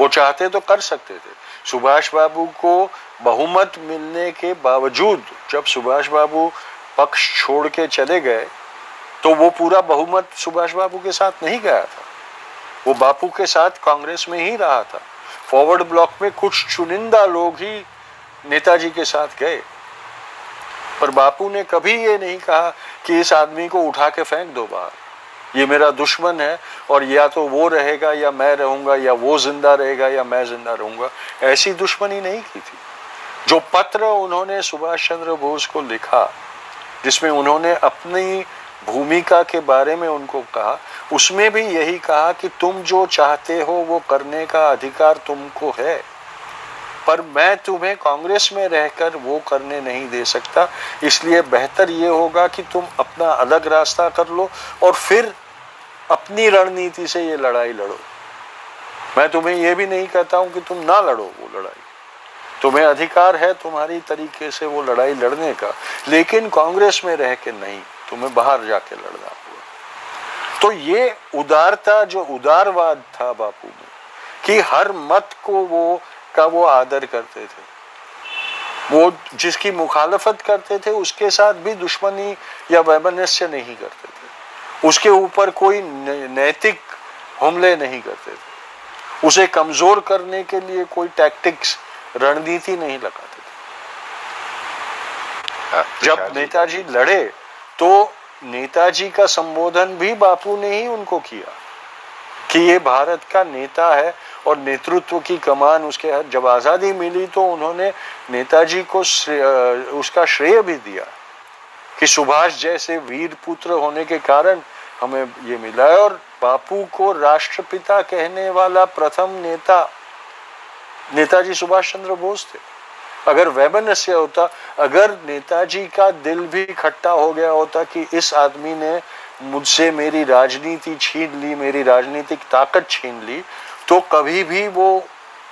वो चाहते तो कर सकते थे। सुभाष बाबू को बहुमत मिलने के बावजूद जब सुभाष बाबू पक्ष छोड़ के चले गए तो वो पूरा बहुमत सुभाष बाबू के साथ नहीं गया था। वो बापू के साथ कांग्रेस में ही रहा था। फॉरवर्ड ब्लॉक में कुछ चुनिंदा लोग ही नेताजी के साथ गए। पर बापू ने कभी ये नहीं कहा कि इस आदमी को उठा के फेंक दो बाहर। ये मेरा दुश्मन है और या तो वो रहेगा या मैं रहूँगा या वो ज़िंदा रहेगा या मैं ज़िंदा रहूँगा। ऐसी दुश्मनी नहीं की थी। जो पत्र उन्होंने सुभाष चंद्र बोस को लिखा जिसमें उन्होंने अपनी भूमिका के बारे में उनको कहा, उसमें भी यही कहा कि तुम जो चाहते हो वो करने का अधिकार तुमको है, पर मैं तुम्हें कांग्रेस में रहकर वो करने नहीं दे सकता। इसलिए बेहतर ये होगा कि तुम अपना अलग रास्ता कर लो और फिर अपनी रणनीति से ये लड़ाई लड़ो। मैं तुम्हें यह भी नहीं कहता हूँ कि तुम ना लड़ो वो लड़ाई। तुम्हें अधिकार है तुम्हारी तरीके से वो लड़ाई लड़ने का। लेकिन कांग्रेस में रह के नहीं, तुम्हें बाहर जाके लड़ना हुआ। तो ये उदारता, जो उदारवाद था बापू में, कि हर मत को वो, का वो आदर करते थे। वो जिसकी मुखालफत करते थे, उसके साथ भी दुश्मनी या वैमनस्य नहीं करते थे। उसके ऊपर कोई नैतिक हमले नहीं करते थे। उसे कमज़ोर करने के लिए कोई टैक्टिक्स रणनीति नहीं लगाते थे। जब नेताजी लड़े तो नेताजी का संबोधन भी बापू ने ही उनको किया कि ये भारत का नेता है और नेतृत्व की कमान उसके हाथ जब आज़ादी मिली तो उन्होंने नेताजी को श्रे, उसका श्रेय भी दिया कि सुभाष जैसे वीर पुत्र होने के कारण हमें ये मिला है। और बापू को राष्ट्रपिता कहने वाला प्रथम नेता नेताजी सुभाष चंद्र बोस थे। अगर वैमनस्य होता, अगर नेताजी का दिल भी खट्टा हो गया होता कि इस आदमी ने मुझसे मेरी राजनीति छीन ली, मेरी राजनीतिक ताकत छीन ली तो कभी भी वो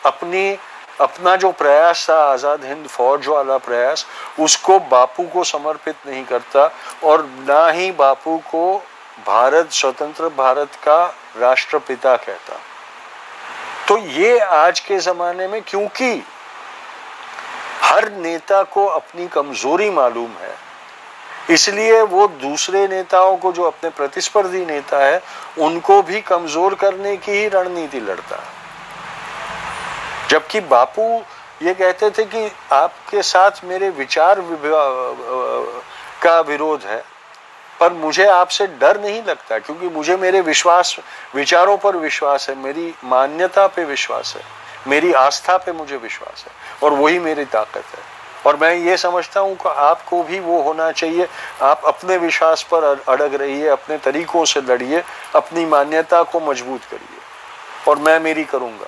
अपनी, अपना जो प्रयास था, आज़ाद हिंद फौज वाला प्रयास, उसको बापू को समर्पित नहीं करता और ना ही बापू को भारत, स्वतंत्र भारत का राष्ट्रपिता कहता। तो ये आज के जमाने में क्योंकि हर नेता को अपनी कमज़ोरी मालूम है, इसलिए वो दूसरे नेताओं को जो अपने प्रतिस्पर्धी नेता है, उनको भी कमज़ोर करने की ही रणनीति लड़ता है। जबकि बापू ये कहते थे कि आपके साथ मेरे विचार का विरोध है पर मुझे आपसे डर नहीं लगता, क्योंकि मुझे मेरे विश्वास, विचारों पर विश्वास है, मेरी मान्यता पे विश्वास है, मेरी आस्था पे मुझे विश्वास है, और वही मेरी ताकत है। और मैं ये समझता हूँ कि आपको भी वो होना चाहिए, आप अपने विश्वास पर अड़ग रहिए, अपने तरीकों से लड़िए, अपनी मान्यता को मज़बूत करिए, और मैं मेरी करूँगा।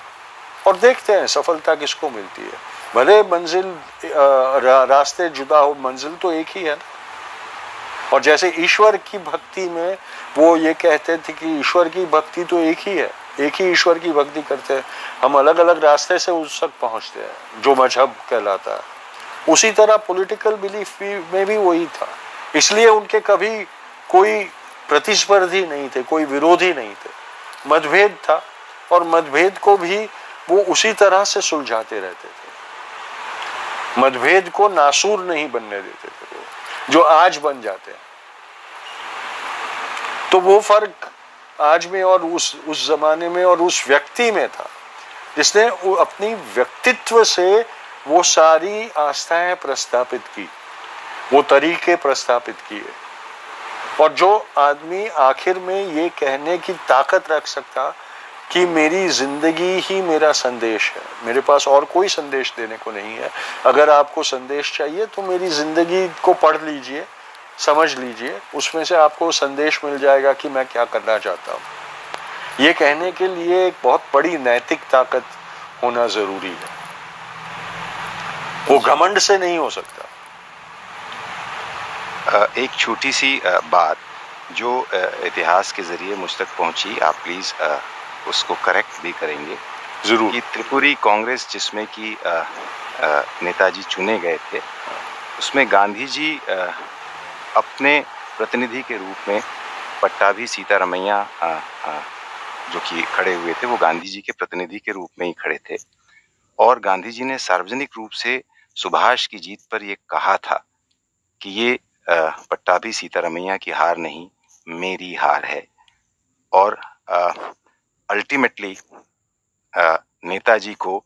और देखते हैं, सफलता किसको मिलती है। भले मंजिल रास्ते जुदा हो, मंजिल तो एक ही है ना। और जैसे ईश्वर की भक्ति में वो ये कहते थे कि ईश्वर की भक्ति तो एक ही है, एक ही ईश्वर की भक्ति करते हैं। हम अलग अलग रास्ते से उस तक पहुँचते हैं, जो मज़हब कहलाता है। उसी तरह पॉलिटिकल बिलीफ में भी वही था। इसलिए उनके कभी कोई प्रतिस्पर्धी नहीं थे, कोई विरोधी नहीं थे। मतभेद था और मतभेद को भी वो उसी तरह से सुलझाते रहते थे। मतभेद को नासूर नहीं बनने देते थे। जो आज बन जाते हैं। तो वो फ़र्क आज में और उस उस जमाने में और उस व्यक्ति में था। जिसने अपनी व्यक्तित्व से वो सारी आस्थाएँ प्रस्तापित की, वो तरीके प्रस्तापित किए। और जो आदमी आखिर में ये कहने की ताकत रख सकता कि मेरी ज़िंदगी ही मेरा संदेश है। मेरे पास और कोई संदेश देने को नहीं है। अगर आपको संदेश चाहिए तो मेरी ज़िंदगी को पढ़ लीजिए, समझ लीजिए। उसमें से आपको संदेश मिल जाएगा कि मैं क्या करना चाहता हूँ। ये कहने के लिए एक बहुत बड़ी नैतिक ताकत होना ज़रूरी है। वो घमंड से नहीं हो सकता। एक छोटी सी बात जो इतिहास के ज़रिए मुझ तक पहुँची, आप प्लीज़ उसको करेक्ट भी करेंगे। ज़रूर। कि त्रिपुरी कांग्रेस जिसमें कि नेताजी चुने गए थे उसमें गांधी जी अपने प्रतिनिधि के रूप में पट्टाभी सीतारमैया जो कि खड़े हुए थे वो गांधी जी के प्रतिनिधि के रूप में ही खड़े थे। और गांधी जी ने सार्वजनिक रूप से सुभाष की जीत पर ये कहा था कि ये पट्टाभी सीतारमैया की हार नहीं मेरी हार है। और अल्टीमेटली नेताजी को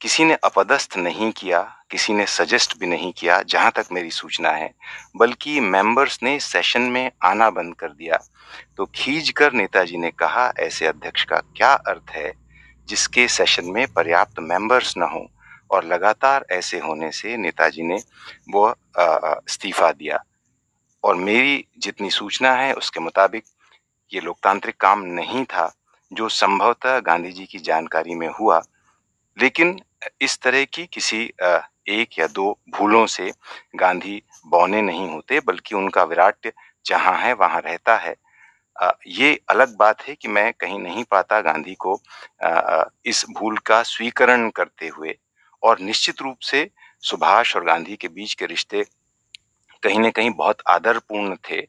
किसी ने अपदस्थ नहीं किया, किसी ने सजेस्ट भी नहीं किया, जहाँ तक मेरी सूचना है, बल्कि मेंबर्स ने सेशन में आना बंद कर दिया। तो खींच कर नेताजी ने कहा, ऐसे अध्यक्ष का क्या अर्थ है जिसके सेशन में पर्याप्त मेंबर्स न हो? और लगातार ऐसे होने से नेताजी ने वो इस्तीफा दिया। और मेरी जितनी सूचना है, उसके मुताबिक ये लोकतांत्रिक काम नहीं था। जो संभवतः गांधी जी की जानकारी में हुआ, लेकिन इस तरह की किसी एक या दो भूलों से गांधी बौने नहीं होते, बल्कि उनका विराट जहाँ है, वहाँ रहता है। ये अलग बात है कि मैं कहीं नहीं पाता गांधी को इस भूल का स्वीकरण करते हुए। और निश्चित रूप से सुभाष और गांधी के बीच के रिश्ते कहीं ना कहीं बहुत आदरपूर्ण थे।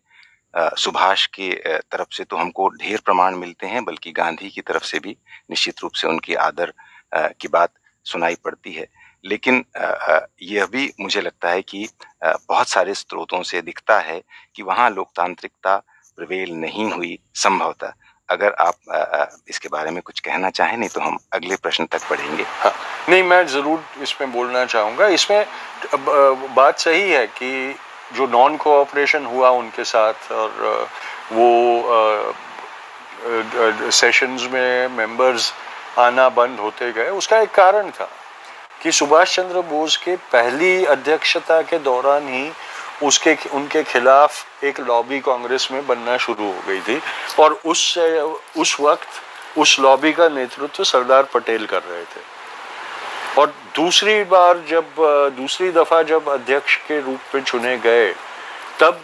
सुभाष के तरफ़ से तो हमको ढेर प्रमाण मिलते हैं, बल्कि गांधी की तरफ़ से भी निश्चित रूप से उनकी आदर की बात सुनाई पड़ती है। लेकिन यह भी मुझे लगता है कि बहुत सारे स्रोतों से दिखता है कि वहाँ लोकतांत्रिकता प्रवेल नहीं हुई संभवतः। अगर आप इसके बारे में कुछ कहना चाहें, नहीं तो हम अगले प्रश्न तक बढ़ेंगे। हाँ नहीं, मैं ज़रूर इसमें बोलना चाहूँगा। इसमें बात सही है कि जो नॉन कोऑपरेशन हुआ उनके साथ और वो सेशंस में मेंबर्स आना बंद होते गए। उसका एक कारण था कि सुभाष चंद्र बोस के पहली अध्यक्षता के दौरान ही उसके, उनके खिलाफ एक लॉबी कांग्रेस में बनना शुरू हो गई थी और उस उस वक्त उस लॉबी का नेतृत्व सरदार पटेल कर रहे थे। और दूसरी बार जब दूसरी दफ़ा जब अध्यक्ष के रूप में चुने गए, तब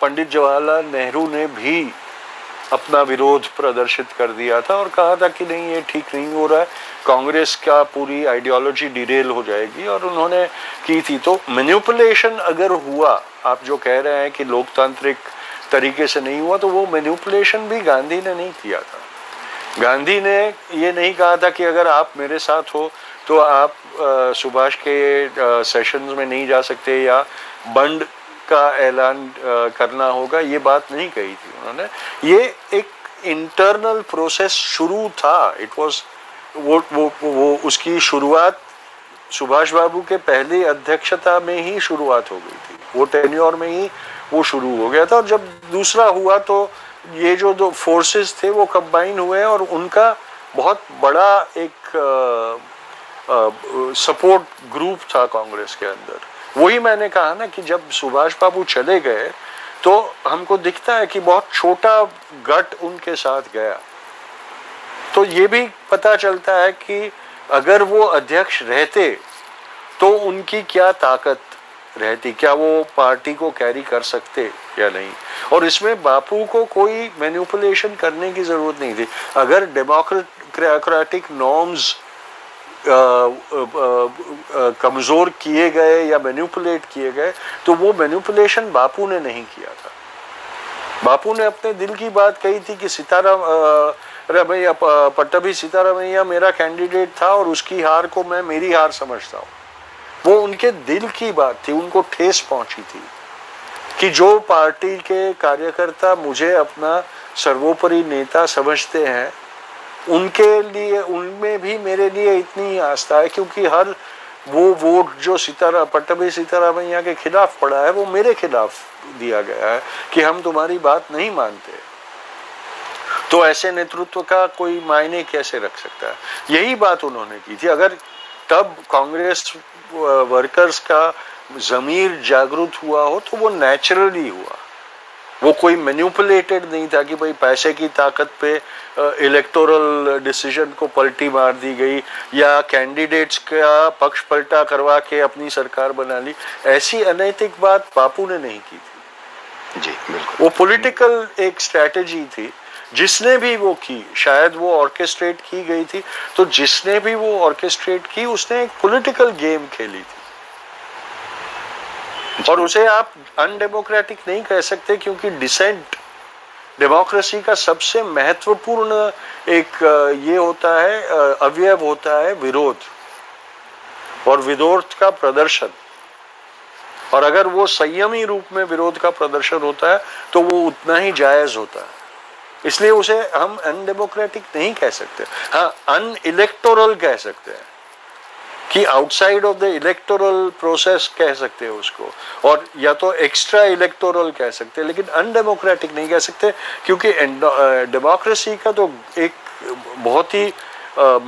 पंडित जवाहरलाल नेहरू ने भी अपना विरोध प्रदर्शित कर दिया था और कहा था कि नहीं, ये ठीक नहीं हो रहा है। कांग्रेस का पूरी आइडियोलॉजी डिरेल हो जाएगी और उन्होंने की थी। तो मैन्युपुलेशन अगर हुआ, आप जो कह रहे हैं कि लोकतांत्रिक तरीके से नहीं हुआ तो वो मैन्युपुलेशन भी गांधी ने नहीं किया था। गांधी ने ये नहीं कहा था कि अगर आप मेरे साथ हो तो आप सुभाष के सेशंस में नहीं जा सकते या बंड का ऐलान करना होगा, ये बात नहीं कही थी उन्होंने। ये एक इंटरनल प्रोसेस शुरू था। इट वाज वो वो वो, उसकी शुरुआत सुभाष बाबू के पहले अध्यक्षता में ही शुरुआत हो गई थी। वो टेन्योर में ही वो शुरू हो गया था और जब दूसरा हुआ तो ये जो दो फोर्सेस थे वो कंबाइन हुए और उनका बहुत बड़ा एक सपोर्ट ग्रुप था कांग्रेस के अंदर। वही मैंने कहा ना कि जब सुभाष बाबू चले गए तो हमको दिखता है कि बहुत छोटा गट उनके साथ गया। तो ये भी पता चलता है कि अगर वो अध्यक्ष रहते तो उनकी क्या ताकत रहती? क्या वो पार्टी को कैरी कर सकते या नहीं? और इसमें बापू को कोई मैन्युपुलेशन करने की ज़रूरत नहीं थी। अगर डेमोक्रेटिक नॉर्म्स कमज़ोर किए गए या मैन्युपुलेट किए गए तो वो मैन्युपुलेशन बापू ने नहीं किया था। बापू ने अपने दिल की बात कही थी कि सीताराम रमैया पट्टभी सीतारामैया मेरा कैंडिडेट था और उसकी हार को मैं मेरी हार समझता हूँ। वो उनके दिल की बात थी, उनको ठेस पहुँची थी कि जो पार्टी के कार्यकर्ता मुझे अपना सर्वोपरि नेता समझते हैं उनके लिए, उनमें भी मेरे लिए इतनी आस्था है, क्योंकि हर वो वोट जो सीतारा पट्टभी सीतारामैया के खिलाफ पड़ा है, वो मेरे खिलाफ दिया गया है कि हम तुम्हारी बात नहीं मानते। तो ऐसे नेतृत्व का कोई मायने कैसे रख सकता है? यही बात उन्होंने की थी। अगर तब कांग्रेस वर्कर्स का जमीर जागरूक हुआ हो तो वो नेचुरली हुआ। वो कोई मैन्युपुलेटेड नहीं था कि भाई पैसे की ताकत पे इलेक्टोरल डिसीज़न को पलटी मार दी गई या कैंडिडेट्स का पक्ष पलटा करवा के अपनी सरकार बना ली। ऐसी अनैतिक बात बापू ने नहीं की थी। जी बिल्कुल। वो पॉलिटिकल एक स्ट्रेटेजी थी जिसने भी वो की शायद वो ऑर्केस्ट्रेट की गई थी। तो जिसने भी वो ऑर्केस्ट्रेट की उसने एक पॉलिटिकल गेम खेली थी। और उसे आप अनडेमोक्रेटिक नहीं कह सकते, क्योंकि डिसेंट डेमोक्रेसी का सबसे महत्वपूर्ण एक ये होता है अवयव होता है विरोध और विरोध का प्रदर्शन। और अगर वो संयमी रूप में विरोध का प्रदर्शन होता है तो वो उतना ही जायज़ होता है। इसलिए उसे हम अनडेमोक्रेटिक नहीं कह सकते। हाँ अन इलेक्टोरल कह सकते हैं। कि outside of the electoral process कह सकते हैं उसको। और या तो एक्स्ट्रा इलेक्टोरल कह सकते हैं लेकिन अनडेमोक्रेटिक नहीं कह सकते क्योंकि डेमोक्रेसी का तो एक बहुत ही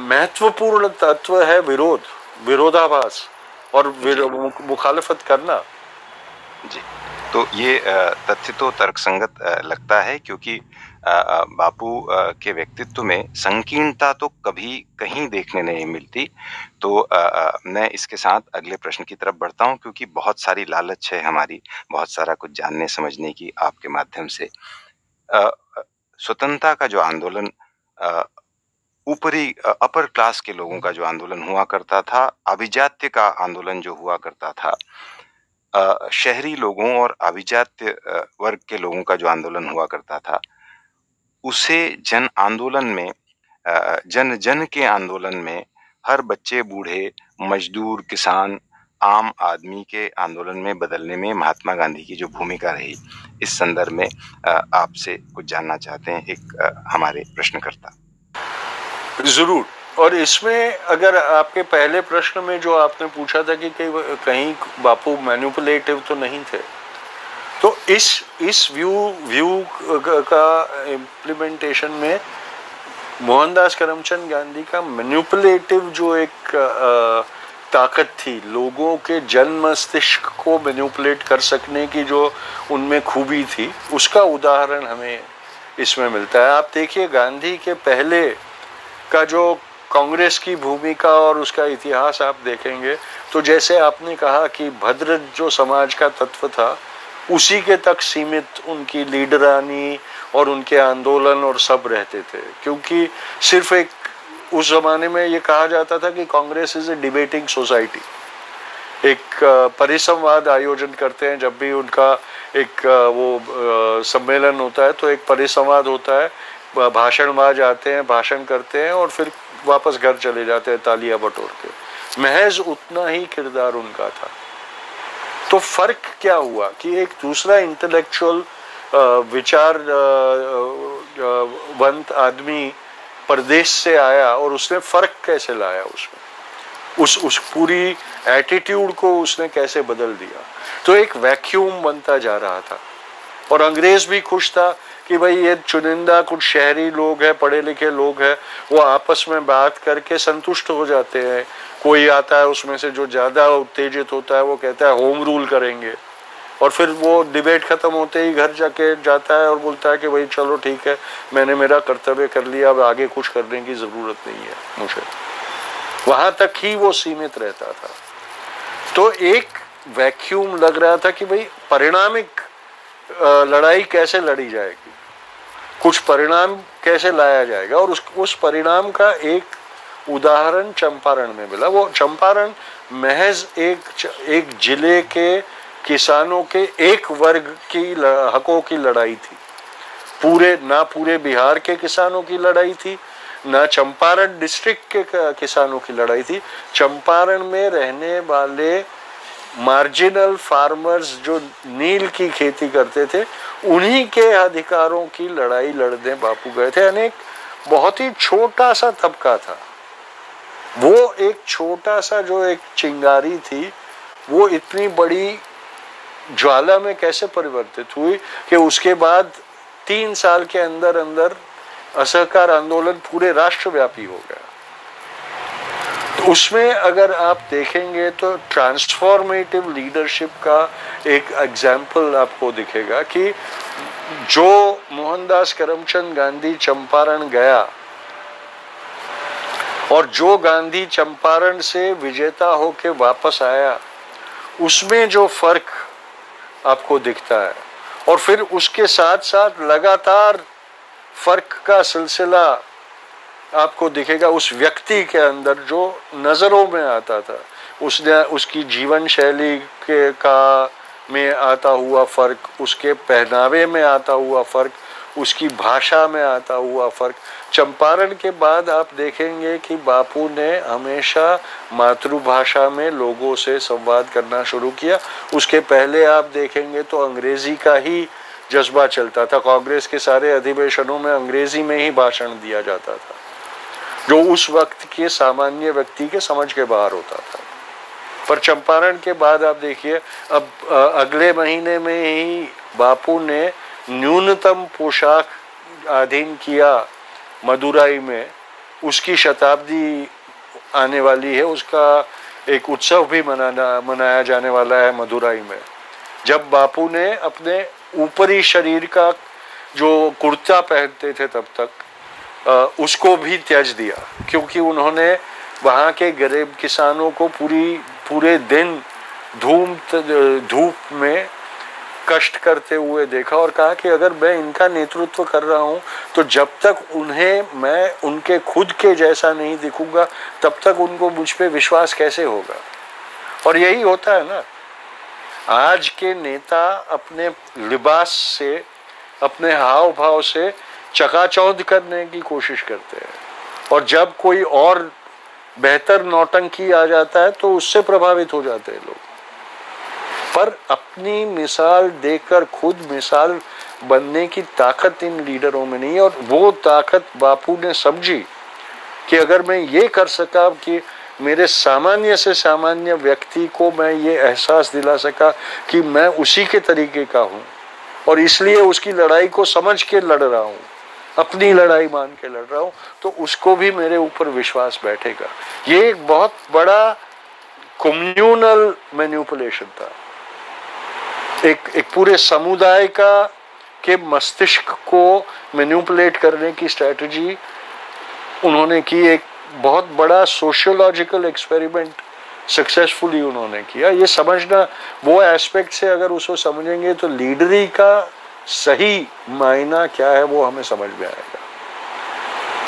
महत्वपूर्ण तत्व है विरोध विरोधाभास और मुखालफत करना। जी। तो ये तथ्य तो तर्कसंगत लगता है क्योंकि बापू के व्यक्तित्व में संकीर्णता तो कभी कहीं देखने नहीं मिलती। तो मैं इसके साथ अगले प्रश्न की तरफ़ बढ़ता हूँ, क्योंकि बहुत सारी लालच है हमारी, बहुत सारा कुछ जानने, समझने की आपके माध्यम से। स्वतंत्रता का जो आंदोलन ऊपरी अपर क्लास के लोगों का जो आंदोलन हुआ करता था, अभिजात्य का आंदोलन जो हुआ करता था शहरी लोगों और अभिजात्य वर्ग के लोगों का जो आंदोलन हुआ करता था उसे जन आंदोलन में जन जन के आंदोलन में हर बच्चे, बूढ़े, मजदूर, किसान, आम आदमी के आंदोलन में बदलने में महात्मा गांधी की जो भूमिका रही, इस संदर्भ में आपसे कुछ जानना चाहते हैं एक हमारे प्रश्नकर्ता। ज़रूर। और इसमें अगर आपके पहले प्रश्न में जो आपने पूछा था कि कहीं बापू मैन्युपुलेटिव तो नहीं थे तो इस इस व्यू व्यू का इम्प्लीमेंटेशन में मोहनदास करमचंद गांधी का मैन्युपुलेटिव जो एक ताकत थी, लोगों के जन मस्तिष्क को मैन्युपुलेट कर सकने की जो उनमें खूबी थी, उसका उदाहरण हमें इसमें मिलता है। आप देखिए, गांधी के पहले का जो कांग्रेस की भूमिका और उसका इतिहास आप देखेंगे तो जैसे आपने कहा कि भद्र जो समाज का तत्व था उसी के तक सीमित उनकी लीडरानी और उनके आंदोलन और सब रहते थे। क्योंकि सिर्फ़ एक, उस जमाने में ये कहा जाता था कि Congress is a debating society. एक परिसंवाद आयोजन करते हैं, जब भी उनका एक वो सम्मेलन होता है तो एक परिसंवाद होता है। भाषणबाज आते हैं, भाषण करते हैं और फिर वापस घर चले जाते हैं, तालियाँ बटोर के महज उतना ही किरदार उनका था। तो फ़र्क क्या हुआ कि एक दूसरा इंटेलेक्चुअल विचार वंत आदमी प्रदेश से आया और उसने फ़र्क कैसे लाया उसमें? उस उस पूरी एटीट्यूड को उसने कैसे बदल दिया? तो एक वैक्यूम बनता जा रहा था। और अंग्रेज़ भी खुश था कि भाई ये चुनिंदा कुछ शहरी लोग हैं पढ़े लिखे लोग हैं, वो आपस में बात करके संतुष्ट हो जाते हैं। कोई आता है, उसमें से जो ज़्यादा उत्तेजित होता है, वो कहता है, होम रूल करेंगे। और फिर वो डिबेट खत्म होते ही घर जाके जाता है और बोलता है कि, भाई चलो ठीक है, मैंने मेरा कर्तव्य कर लिया, अब आगे कुछ करने की ज़रूरत नहीं है मुझे। वहाँ तक ही वो सीमित रहता था। तो एक वैक्यूम लग रहा था कि भाई परिणामिक लड़ाई कैसे लड़ी जाएगी? कुछ परिणाम कैसे लाया जाएगा? और उस उस परिणाम का एक उदाहरण चंपारण में मिला। वो चंपारण महज एक एक ज़िले के किसानों के एक वर्ग की हकों की लड़ाई थी। पूरे, ना पूरे बिहार के किसानों की लड़ाई थी, ना चंपारण डिस्ट्रिक्ट के, किसानों की लड़ाई थी। चंपारण में रहने वाले मार्जिनल फार्मर्स जो नील की खेती करते थे, उन्हीं के अधिकारों की लड़ाई लड़ने बापू गए थे। अनेक बहुत ही छोटा सा तबका था। वो एक छोटा सा जो एक चिंगारी थी, वो इतनी बड़ी ज्वाला में कैसे परिवर्तित हुई कि उसके बाद तीन साल के अंदर अंदर असहकार आंदोलन पूरे राष्ट्रव्यापी हो गया। तो उसमें अगर आप देखेंगे तो ट्रांसफॉर्मेटिव लीडरशिप का एक एग्ज़ाम्पल आपको दिखेगा कि जो मोहनदास करमचंद गांधी चंपारण गया और जो गांधी चंपारण से विजेता होके वापस आया, उसमें जो फ़र्क आपको दिखता है। और फिर उसके साथ साथ लगातार फ़र्क का सिलसिला आपको दिखेगा उस व्यक्ति के अंदर जो नज़रों में आता था। उसने, उसकी जीवन शैली के का में आता हुआ फ़र्क, उसके पहनावे में आता हुआ फ़र्क, उसकी भाषा में आता हुआ फ़र्क। चंपारण के बाद आप देखेंगे कि बापू ने हमेशा मातृभाषा में लोगों से संवाद करना शुरू किया। उसके पहले आप देखेंगे तो अंग्रेज़ी का ही जज्बा चलता था। कांग्रेस के सारे अधिवेशनों में अंग्रेज़ी में ही भाषण दिया जाता था। जो उस वक्त के सामान्य व्यक्ति के समझ के बाहर होता था। पर चंपारण के बाद आप देखिए, अब अगले महीने में ही बापू ने न्यूनतम पोशाक अधीन किया मदुराई में। उसकी शताब्दी आने वाली है, उसका एक उत्सव भी मनाना, मनाया जाने वाला है मदुराई में। जब बापू ने अपने ऊपरी शरीर का जो कुर्ता पहनते थे तब तक उसको भी त्याज दिया, क्योंकि उन्होंने वहाँ के गरीब किसानों को पूरी, पूरे दिन धूम, धूप में कष्ट करते हुए देखा और कहा कि अगर मैं इनका नेतृत्व कर रहा हूँ तो जब तक उन्हें, मैं उनके खुद के जैसा नहीं दिखूँगा, तब तक उनको मुझ पर विश्वास कैसे होगा? और यही होता है ना। आज के नेता अपने लिबास से, अपने हाव भाव से चकाचौंध करने की कोशिश करते हैं। और जब कोई और बेहतर नौटंकी आ जाता है तो उससे प्रभावित हो जाते हैं लोग। पर अपनी मिसाल देकर, खुद मिसाल बनने की ताकत इन लीडरों में नहीं और वो ताकत बापू ने समझी कि अगर मैं ये कर सका कि मेरे सामान्य से सामान्य व्यक्ति को मैं ये एहसास दिला सका कि मैं उसी के तरीके का हूँ, और इसलिए उसकी लड़ाई को समझ के लड़ रहा हूँ। अपनी लड़ाई मान के लड़ रहा हूँ तो उसको भी मेरे ऊपर विश्वास बैठेगा। ये एक बहुत बड़ा कम्युनल मैन्यूपुलेशन था। एक एक पूरे समुदाय का, के मस्तिष्क को मैन्यूपुलेट करने की स्ट्रेटजी उन्होंने की। एक बहुत बड़ा सोशियोलॉजिकल एक्सपेरिमेंट सक्सेसफुली उन्होंने किया। ये समझना, वो एस्पेक्ट से अगर उसको समझेंगे तो लीडरी का सही मायना क्या है वो हमें समझ में आएगा।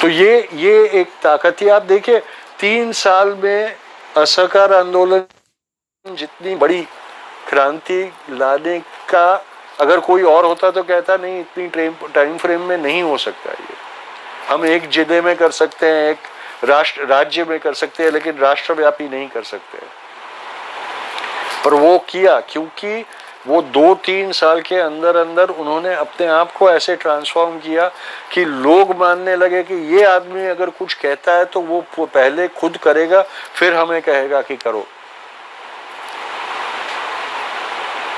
तो ये ये एक ताकत ही आप देखिए, तीन साल में असहकार आंदोलन जितनी बड़ी क्रांति लाने का अगर कोई और होता तो कहता, नहीं, इतनी टाइम फ्रेम में नहीं हो सकता ये। हम एक ज़िले में कर सकते हैं, एक राष्ट्र, राज्य में कर सकते हैं, लेकिन राष्ट्रव्यापी नहीं कर सकते पर वो किया, क्योंकि वो दो तीन साल के अंदर अंदर उन्होंने अपने आप को ऐसे ट्रांसफॉर्म किया कि लोग मानने लगे कि ये आदमी अगर कुछ कहता है तो वो पहले खुद करेगा फिर हमें कहेगा कि करो।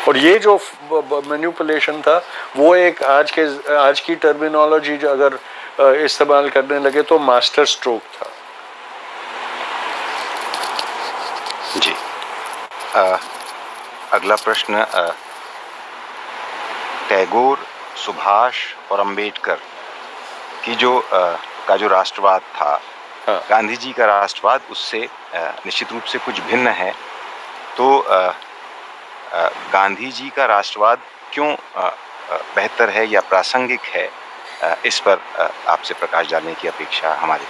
और ये जो मैन्युपुलेशन था वो एक आज के आज की टर्मिनोलॉजी जो अगर इस्तेमाल करने लगे तो मास्टर स्ट्रोक था। जी। आ, अगला प्रश्न टैगोर सुभाष और अंबेडकर की जो का जो राष्ट्रवाद था हाँ। गांधी जी का राष्ट्रवाद उससे निश्चित रूप से कुछ भिन्न है। तो गांधी जी का राष्ट्रवाद क्यों बेहतर है या प्रासंगिक है इस पर आपसे प्रकाश डालने की अपेक्षा हमारे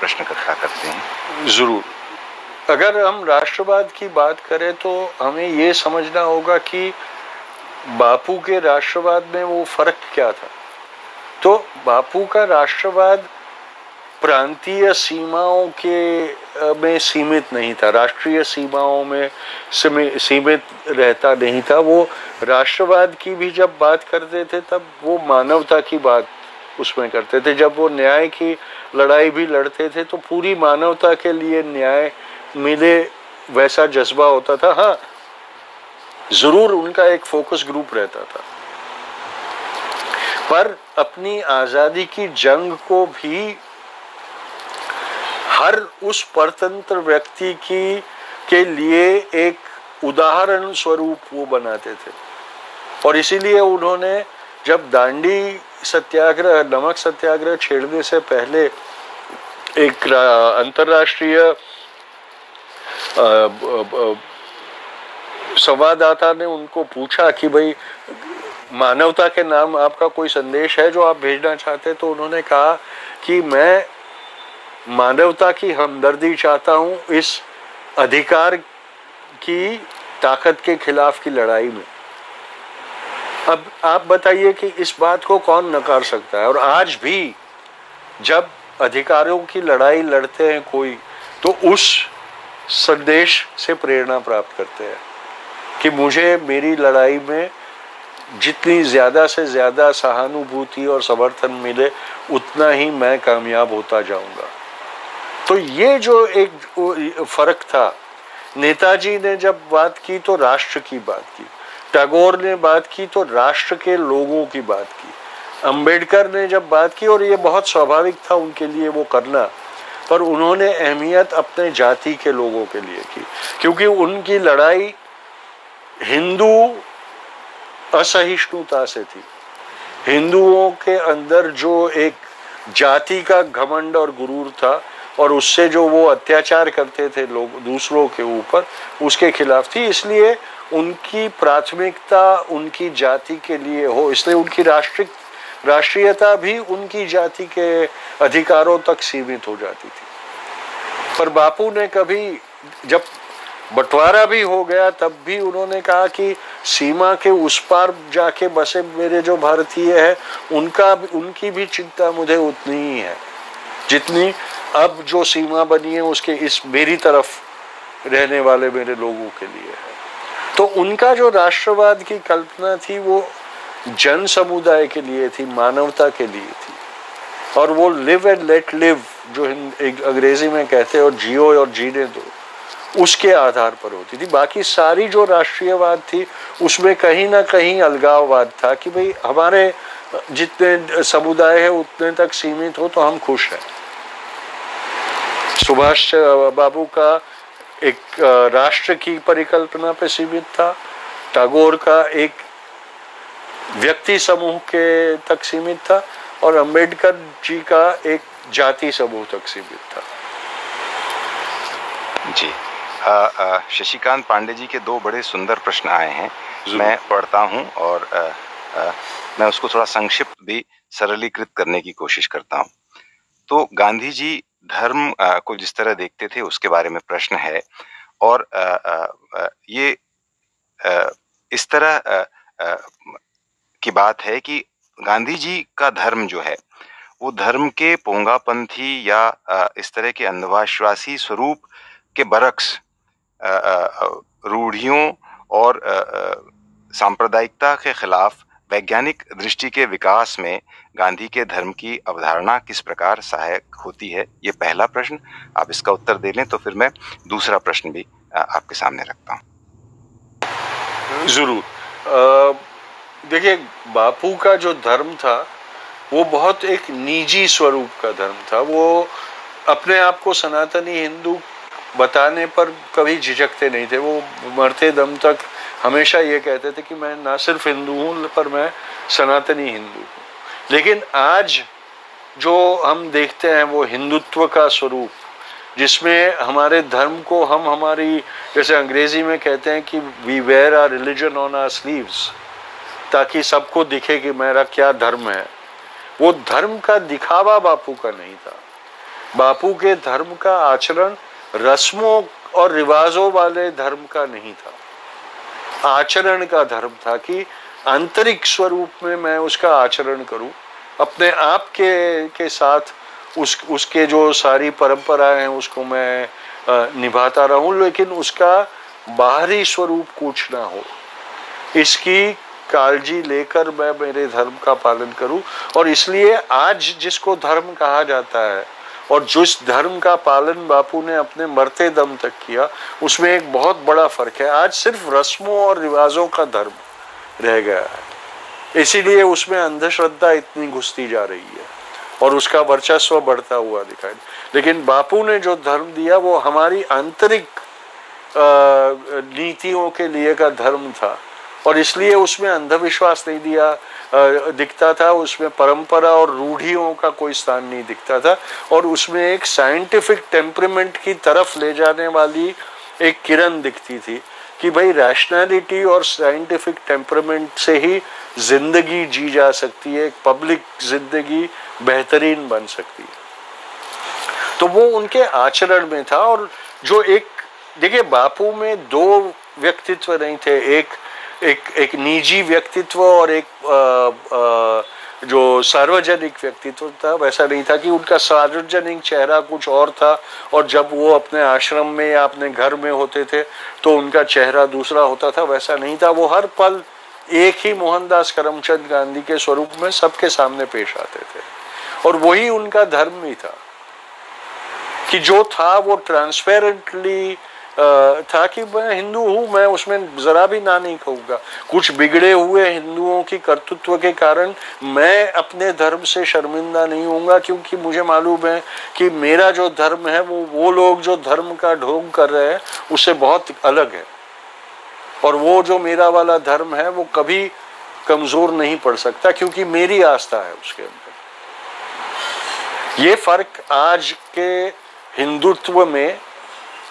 प्रश्नकर्ता करते हैं। ज़रूर। अगर हम राष्ट्रवाद की बात करें तो हमें ये समझना होगा कि बापू के राष्ट्रवाद में वो फ़र्क क्या था। तो बापू का राष्ट्रवाद प्रांतीय सीमाओं के में सीमित नहीं था, राष्ट्रीय सीमाओं में सीमित रहता नहीं था। वो राष्ट्रवाद की भी जब बात करते थे तब वो मानवता की बात उसमें करते थे। जब वो न्याय की लड़ाई भी लड़ते थे तो पूरी मानवता के लिए न्याय मिले वैसा जज्बा होता था हाँ ज़रूर उनका एक फोकस ग्रुप रहता था। पर अपनी आज़ादी की जंग को भी हर उस परतंत्र व्यक्ति की, के लिए एक उदाहरण स्वरूप वो बनाते थे। और इसीलिए उन्होंने जब दांडी सत्याग्रह, नमक सत्याग्रह छेड़ने से पहले एक अंतरराष्ट्रीय संवाददाता ने उनको पूछा कि भाई, मानवता के नाम आपका कोई संदेश है जो आप भेजना चाहते तो उन्होंने कहा कि मैं मानवता की हमदर्दी चाहता हूँ इस अधिकार की ताकत के खिलाफ की लड़ाई में। अब आप बताइए कि इस बात को कौन नकार सकता है? और आज भी जब अधिकारों की लड़ाई लड़ते हैं कोई तो उस संदेश से प्रेरणा प्राप्त करते हैं कि मुझे मेरी लड़ाई में जितनी ज़्यादा से ज़्यादा सहानुभूति और समर्थन मिले, उतना ही मैं कामयाब होता जाऊँगा। तो ये जो एक फ़र्क था, नेताजी ने जब बात की तो राष्ट्र की बात की, टैगोर ने बात की तो राष्ट्र के लोगों की बात की, अंबेडकर ने जब बात की और ये बहुत स्वाभाविक था उनके लिए वो करना पर उन्होंने अहमियत अपने जाति के लोगों के लिए की। क्योंकि उनकी लड़ाई हिंदू असहिष्णुता से थी। हिंदुओं के अंदर जो एक जाति का घमंड और गुरूर था और उससे जो वो अत्याचार करते थे लोग दूसरों के ऊपर, उसके खिलाफ थी। इसलिए उनकी प्राथमिकता उनकी जाति के लिए हो, इसलिए उनकी राष्ट्रिक राष्ट्रीयता भी उनकी जाति के अधिकारों तक सीमित हो जाती थी। पर बापू ने कभी, जब बंटवारा भी हो गया, तब भी उन्होंने कहा कि सीमा के उस पार जाके बसे मेरे जो भारतीय है, उनका उनकी भी चिंता मुझे उतनी ही है। जितनी अब जो सीमा बनी है, उसके इस मेरी तरफ़ रहने वाले मेरे लोगों के लिए है। तो उनका जो राष्ट्रवाद की कल्पना थी, वो जन समुदाय के लिए थी, मानवता के लिए थी। और वो लिव एंड लेट लिव जो अंग्रेज़ी में कहते हैं, और जियो और जीने दो, उसके आधार पर होती थी। बाकी सारी जो राष्ट्रीयवाद थी, उसमें कहीं ना कहीं अलगाववाद था कि भाई, हमारे जितने समुदाय है, उतने तक सीमित हो तो हम खुश हैं। सुभाष बाबू का एक राष्ट्र की परिकल्पना पे सीमित था। टैगोर का एक व्यक्ति समूह के तक सीमित था और अंबेडकर जी का एक जाति समूह तक सीमित था। जी। शशिकांत पांडे जी के दो बड़े सुंदर प्रश्न आए हैं। मैं पढ़ता हूँ और आ, आ, मैं उसको थोड़ा संक्षिप्त भी सरलीकृत करने की कोशिश करता हूँ। तो गांधी जी धर्म आ, को जिस तरह देखते थे उसके बारे में प्रश्न है और आ, आ, ये आ, इस तरह आ, आ, की बात है कि गांधी जी का धर्म जो है, वो धर्म के पोंगापंथी या इस तरह के अंधवाश्वासी स्वरूप के बरक्स रूढ़ियों और सांप्रदायिकता के खिलाफ वैज्ञानिक दृष्टि के विकास में गांधी के धर्म की अवधारणा किस प्रकार सहायक होती है, ये पहला प्रश्न। आप इसका उत्तर दे लें तो फिर मैं दूसरा प्रश्न भी आपके सामने रखता हूँ। ज़रूर। देखिए, बापू का जो धर्म था, वो बहुत एक निजी स्वरूप का धर्म था। वो अपने आप को सनातनी हिंदू बताने पर कभी झिझकते नहीं थे। वो मरते दम तक हमेशा ये कहते थे कि मैं ना सिर्फ़ हिंदू हूँ, पर मैं सनातनी हिंदू हूँ। लेकिन आज जो हम देखते हैं, वो हिंदुत्व का स्वरूप, जिसमें हमारे धर्म को हम हमारी, जैसे अंग्रेज़ी में कहते हैं कि we wear our religion on our sleeves ताकि सबको दिखे कि मेरा क्या धर्म है। वो धर्म का दिखावा बापू का नहीं था। बापू के धर्म का आचरण रस्मों और रिवाजों वाले धर्म का नहीं था। आचरण का धर्म था कि आंतरिक स्वरूप में मैं उसका आचरण करूँ। अपने आप के के साथ उस, उसके जो सारी परंपराएँ हैं, उसको मैं निभाता रहूँ, लेकिन उसका बाहरी स्वरूप कुछ ना हो। इसकी कालजी लेकर मैं मेरे धर्म का पालन करूँ। और इसलिए आज जिसको धर्म कहा जाता है, और जिस धर्म का पालन बापू ने अपने मरते दम तक किया, उसमें एक बहुत बड़ा फ़र्क है। आज सिर्फ़ रस्मों और रिवाजों का धर्म रह गया है। इसीलिए उसमें अंधश्रद्धा इतनी घुसती जा रही है, और उसका वर्चस्व बढ़ता हुआ दिखाई। लेकिन बापू ने जो धर्म दिया, वो हमारी आंतरिक नीतियों के लिए का धर्म था। और इसलिए उसमें अंधविश्वास नहीं दिया दिखता था, उसमें परंपरा और रूढ़ियों का कोई स्थान नहीं दिखता था और उसमें एक साइंटिफिक टेम्परमेंट की तरफ़ ले जाने वाली एक किरण दिखती थी कि भाई रैशनैलिटी और साइंटिफिक टेम्परमेंट से ही ज़िंदगी जी जा सकती है पब्लिक ज़िंदगी बेहतरीन बन सकती है। तो वो उनके आचरण में था और जो एक, देखिए बापू में दो व्यक्तित्व नहीं थे, एक एक एक निजी व्यक्तित्व और एक आ, आ, जो सार्वजनिक व्यक्तित्व था वैसा नहीं था कि उनका सार्वजनिक चेहरा कुछ और था और जब वो अपने आश्रम में या अपने घर में होते थे तो उनका चेहरा दूसरा होता था वैसा नहीं था। वो हर पल एक ही मोहनदास करमचंद गांधी के स्वरूप में सबके सामने पेश आते थे। और वही उनका धर्म भी था कि जो था वो ट्रांसपेरेंटली था कि मैं हिंदू हूँ, मैं उसमें ज़रा भी ना नहीं कहूँगा। कुछ बिगड़े हुए हिंदुओं की कर्तृत्व के कारण मैं अपने धर्म से शर्मिंदा नहीं हूँगा क्योंकि मुझे मालूम है कि मेरा जो धर्म है, वो वो लोग जो धर्म का ढोंग कर रहे हैं, उससे बहुत अलग है। और वो जो मेरा वाला धर्म है, वो कभी कमज़ोर नहीं पड़ सकता, क्योंकि मेरी आस्था है उसके अंदर। ये फ़र्क आज के हिंदुत्व में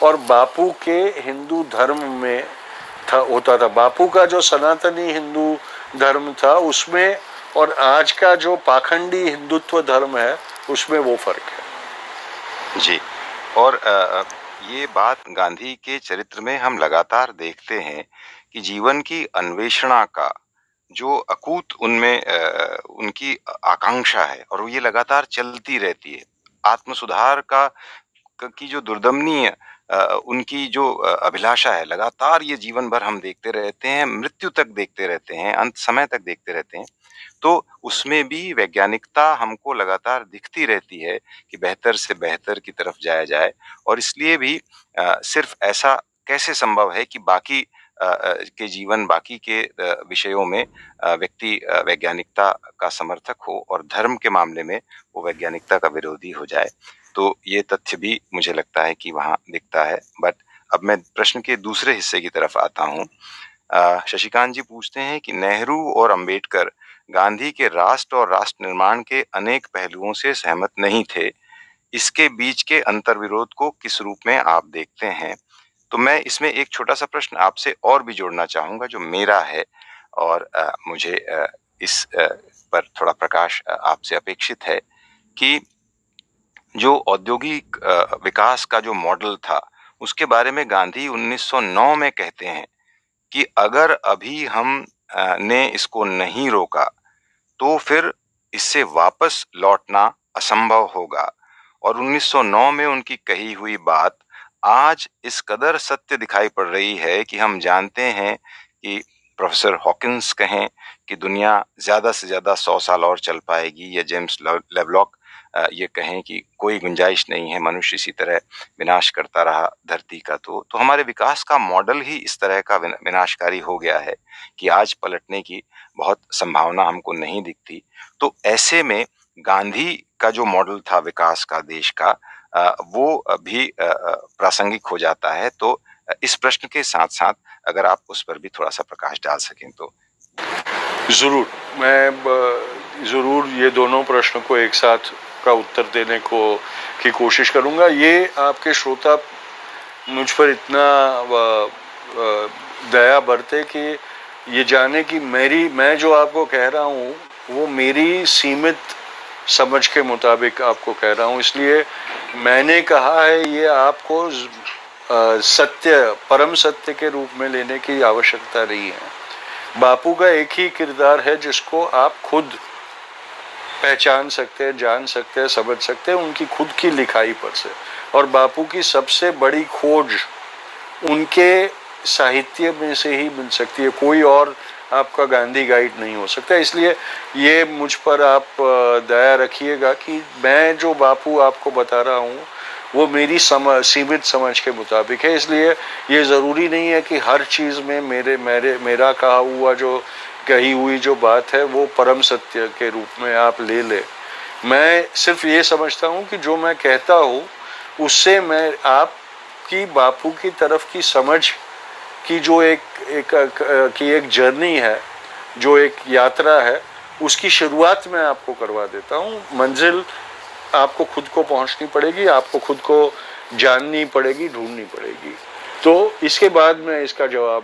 और बापू के हिंदू धर्म में था, होता था। बापू का जो सनातनी हिंदू धर्म था, उसमें और आज का जो पाखंडी हिंदुत्व धर्म है, उसमें वो फ़र्क है। जी, और ये बात गांधी के चरित्र में हम लगातार देखते हैं कि जीवन की अन्वेषणा का जो अकूत उनमें उनकी आकांक्षा है और ये लगातार चलती रहती है। आत्म सुधार का, की जो दुर्दमनीय उनकी जो अभिलाषा है, लगातार ये जीवन भर हम देखते रहते हैं, मृत्यु तक देखते रहते हैं, अंत समय तक देखते रहते हैं तो उसमें भी वैज्ञानिकता हमको लगातार दिखती रहती है कि बेहतर से बेहतर की तरफ़ जाया जाए, और इसलिए भी सिर्फ़ ऐसा कैसे संभव है कि बाकी के जीवन, बाकी के विषयों में व्यक्ति वैज्ञानिकता का समर्थक हो और धर्म के मामले में वो वैज्ञानिकता का विरोधी हो जाए। तो ये तथ्य भी मुझे लगता है कि वहाँ दिखता है। बट अब मैं प्रश्न के दूसरे हिस्से की तरफ़ आता हूँ। शशिकांत जी पूछते हैं कि नेहरू और अंबेडकर गांधी के राष्ट्र और राष्ट्र निर्माण के अनेक पहलुओं से सहमत नहीं थे। इसके बीच के अंतर्विरोध को किस रूप में आप देखते हैं? तो मैं इसमें एक छोटा सा प्रश्न आपसे और भी जोड़ना चाहूँगा जो मेरा है और आ, मुझे आ, इस आ, पर थोड़ा प्रकाश आपसे अपेक्षित है कि जो औद्योगिक विकास का जो मॉडल था, उसके बारे में गांधी 1909 में कहते हैं कि अगर अभी हम ने इसको नहीं रोका तो फिर इससे वापस लौटना असंभव होगा। और 1909 में उनकी कही हुई बात आज इस कदर सत्य दिखाई पड़ रही है कि हम जानते हैं कि प्रोफेसर हॉकिंस कहें कि दुनिया ज़्यादा से ज़्यादा सौ साल और चल पाएगी, या जेम्स लेवलॉक ये कहें कि कोई गुंजाइश नहीं है, मनुष्य इसी तरह विनाश करता रहा धरती का तो तो हमारे विकास का मॉडल ही इस तरह का विनाशकारी हो गया है कि आज पलटने की बहुत संभावना हमको नहीं दिखती। तो ऐसे में गांधी का जो मॉडल था विकास का, देश का वो भी प्रासंगिक हो जाता है। तो इस प्रश्न के साथ साथ अगर आप उस पर भी थोड़ा सा प्रकाश डाल सकें तो। ज़रूर, मैं ज़रूर ये दोनों प्रश्नों को एक साथ का उत्तर देने को, की कोशिश करूँगा। ये आपके श्रोता मुझ पर इतना दया बरते कि ये जाने कि मेरी, मैं जो आपको कह रहा हूँ, वो मेरी सीमित समझ के मुताबिक आपको कह रहा हूँ। इसलिए मैंने कहा है, ये आपको सत्य, परम सत्य के रूप में लेने की आवश्यकता नहीं है। बापू का एक ही किरदार है जिसको आप खुद पहचान सकते हैं, जान सकते हैं, समझ सकते हैं, उनकी खुद की लिखाई पर से। और बापू की सबसे बड़ी खोज उनके साहित्य में से ही मिल सकती है। कोई और आपका गांधी गाइड नहीं हो सकता। इसलिए ये मुझ पर आप दया रखिएगा कि मैं जो बापू आपको बता रहा हूँ, वो मेरी समझ सीमित समझ के मुताबिक है। इसलिए ये ज़रूरी नहीं है कि हर चीज़ में मेरे मेरे, मेरा कहा हुआ जो कही हुई जो बात है, वो परम सत्य के रूप में आप ले ले। मैं सिर्फ़ ये समझता हूँ कि जो मैं कहता हूँ, उससे मैं आपकी बापू की तरफ़ की समझ की जो एक एक की एक जर्नी है, जो एक यात्रा है, उसकी शुरुआत मैं आपको करवा देता हूँ। मंजिल आपको खुद को पहुँचनी पड़ेगी, आपको खुद को जाननी पड़ेगी, ढूंढनी पड़ेगी। तो इसके बाद मैं इसका जवाब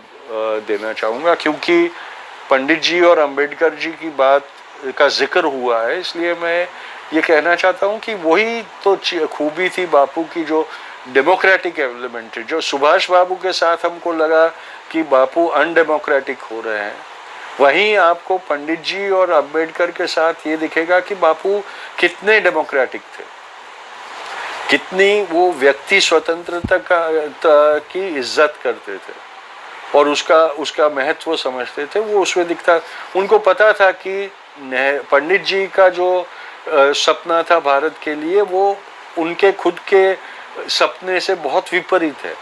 देना चाहूँगा, क्योंकि पंडित जी और अंबेडकर जी की बात का ज़िक्र हुआ है, इसलिए मैं ये कहना चाहता हूँ कि वही तो खूबी थी बापू की जो डेमोक्रेटिक एलिमेंट जो सुभाष बाबू के साथ हमको लगा कि बापू अनडेमोक्रेटिक हो रहे हैं। वहीं आपको पंडित जी और अंबेडकर के साथ ये दिखेगा कि बापू कितने डेमोक्रेटिक थे, कितनी वो व्यक्ति स्वतंत्रता का की इज़्ज़त करते थे। और उसका उसका महत्व समझते थे वो उसमें दिखता। उनको पता था कि पंडित जी का जो सपना था भारत के लिए वो उनके खुद के सपने से बहुत विपरीत है।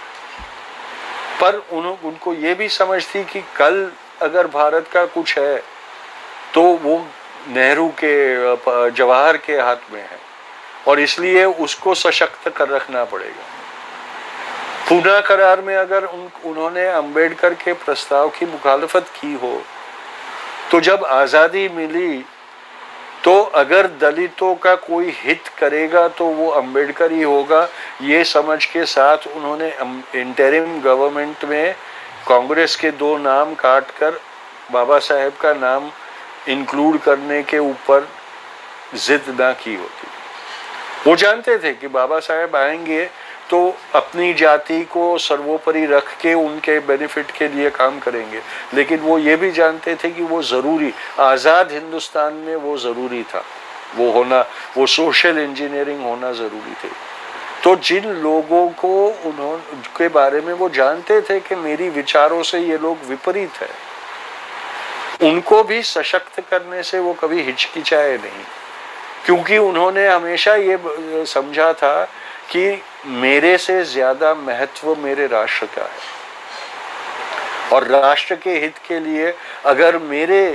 पर उन, उनको ये भी समझ थी कि कल अगर भारत का कुछ है तो वो नेहरू के जवाहर के हाथ में है। और इसलिए उसको सशक्त कर रखना पड़ेगा। पूना करार में अगर उन, उन्होंने अंबेडकर के प्रस्ताव की मुखालफत की हो तो जब आज़ादी मिली तो अगर दलितों का कोई हित करेगा तो वो अंबेडकर ही होगा। ये समझ के साथ उन्होंने इंटरिम गवर्नमेंट में कांग्रेस के दो नाम काट कर बाबा साहेब का नाम इंक्लूड करने के ऊपर जिद ना की होती। वो जानते थे कि बाबा साहेब आएँगे तो अपनी जाति को सर्वोपरि रख के उनके बेनिफिट के लिए काम करेंगे। लेकिन वो ये भी जानते थे कि वो ज़रूरी, आज़ाद हिंदुस्तान में वो ज़रूरी था। वो होना, वो सोशल इंजीनियरिंग होना ज़रूरी थे। तो जिन लोगों को उन्होंने के बारे में वो जानते थे कि मेरी विचारों से ये लोग विपरीत है, उनको भी सशक्त करने से वो कभी हिचकिचाए नहीं। क्योंकि उन्होंने हमेशा ये समझा था कि मेरे से ज़्यादा महत्व मेरे राष्ट्र का है। और राष्ट्र के हित के लिए अगर मेरे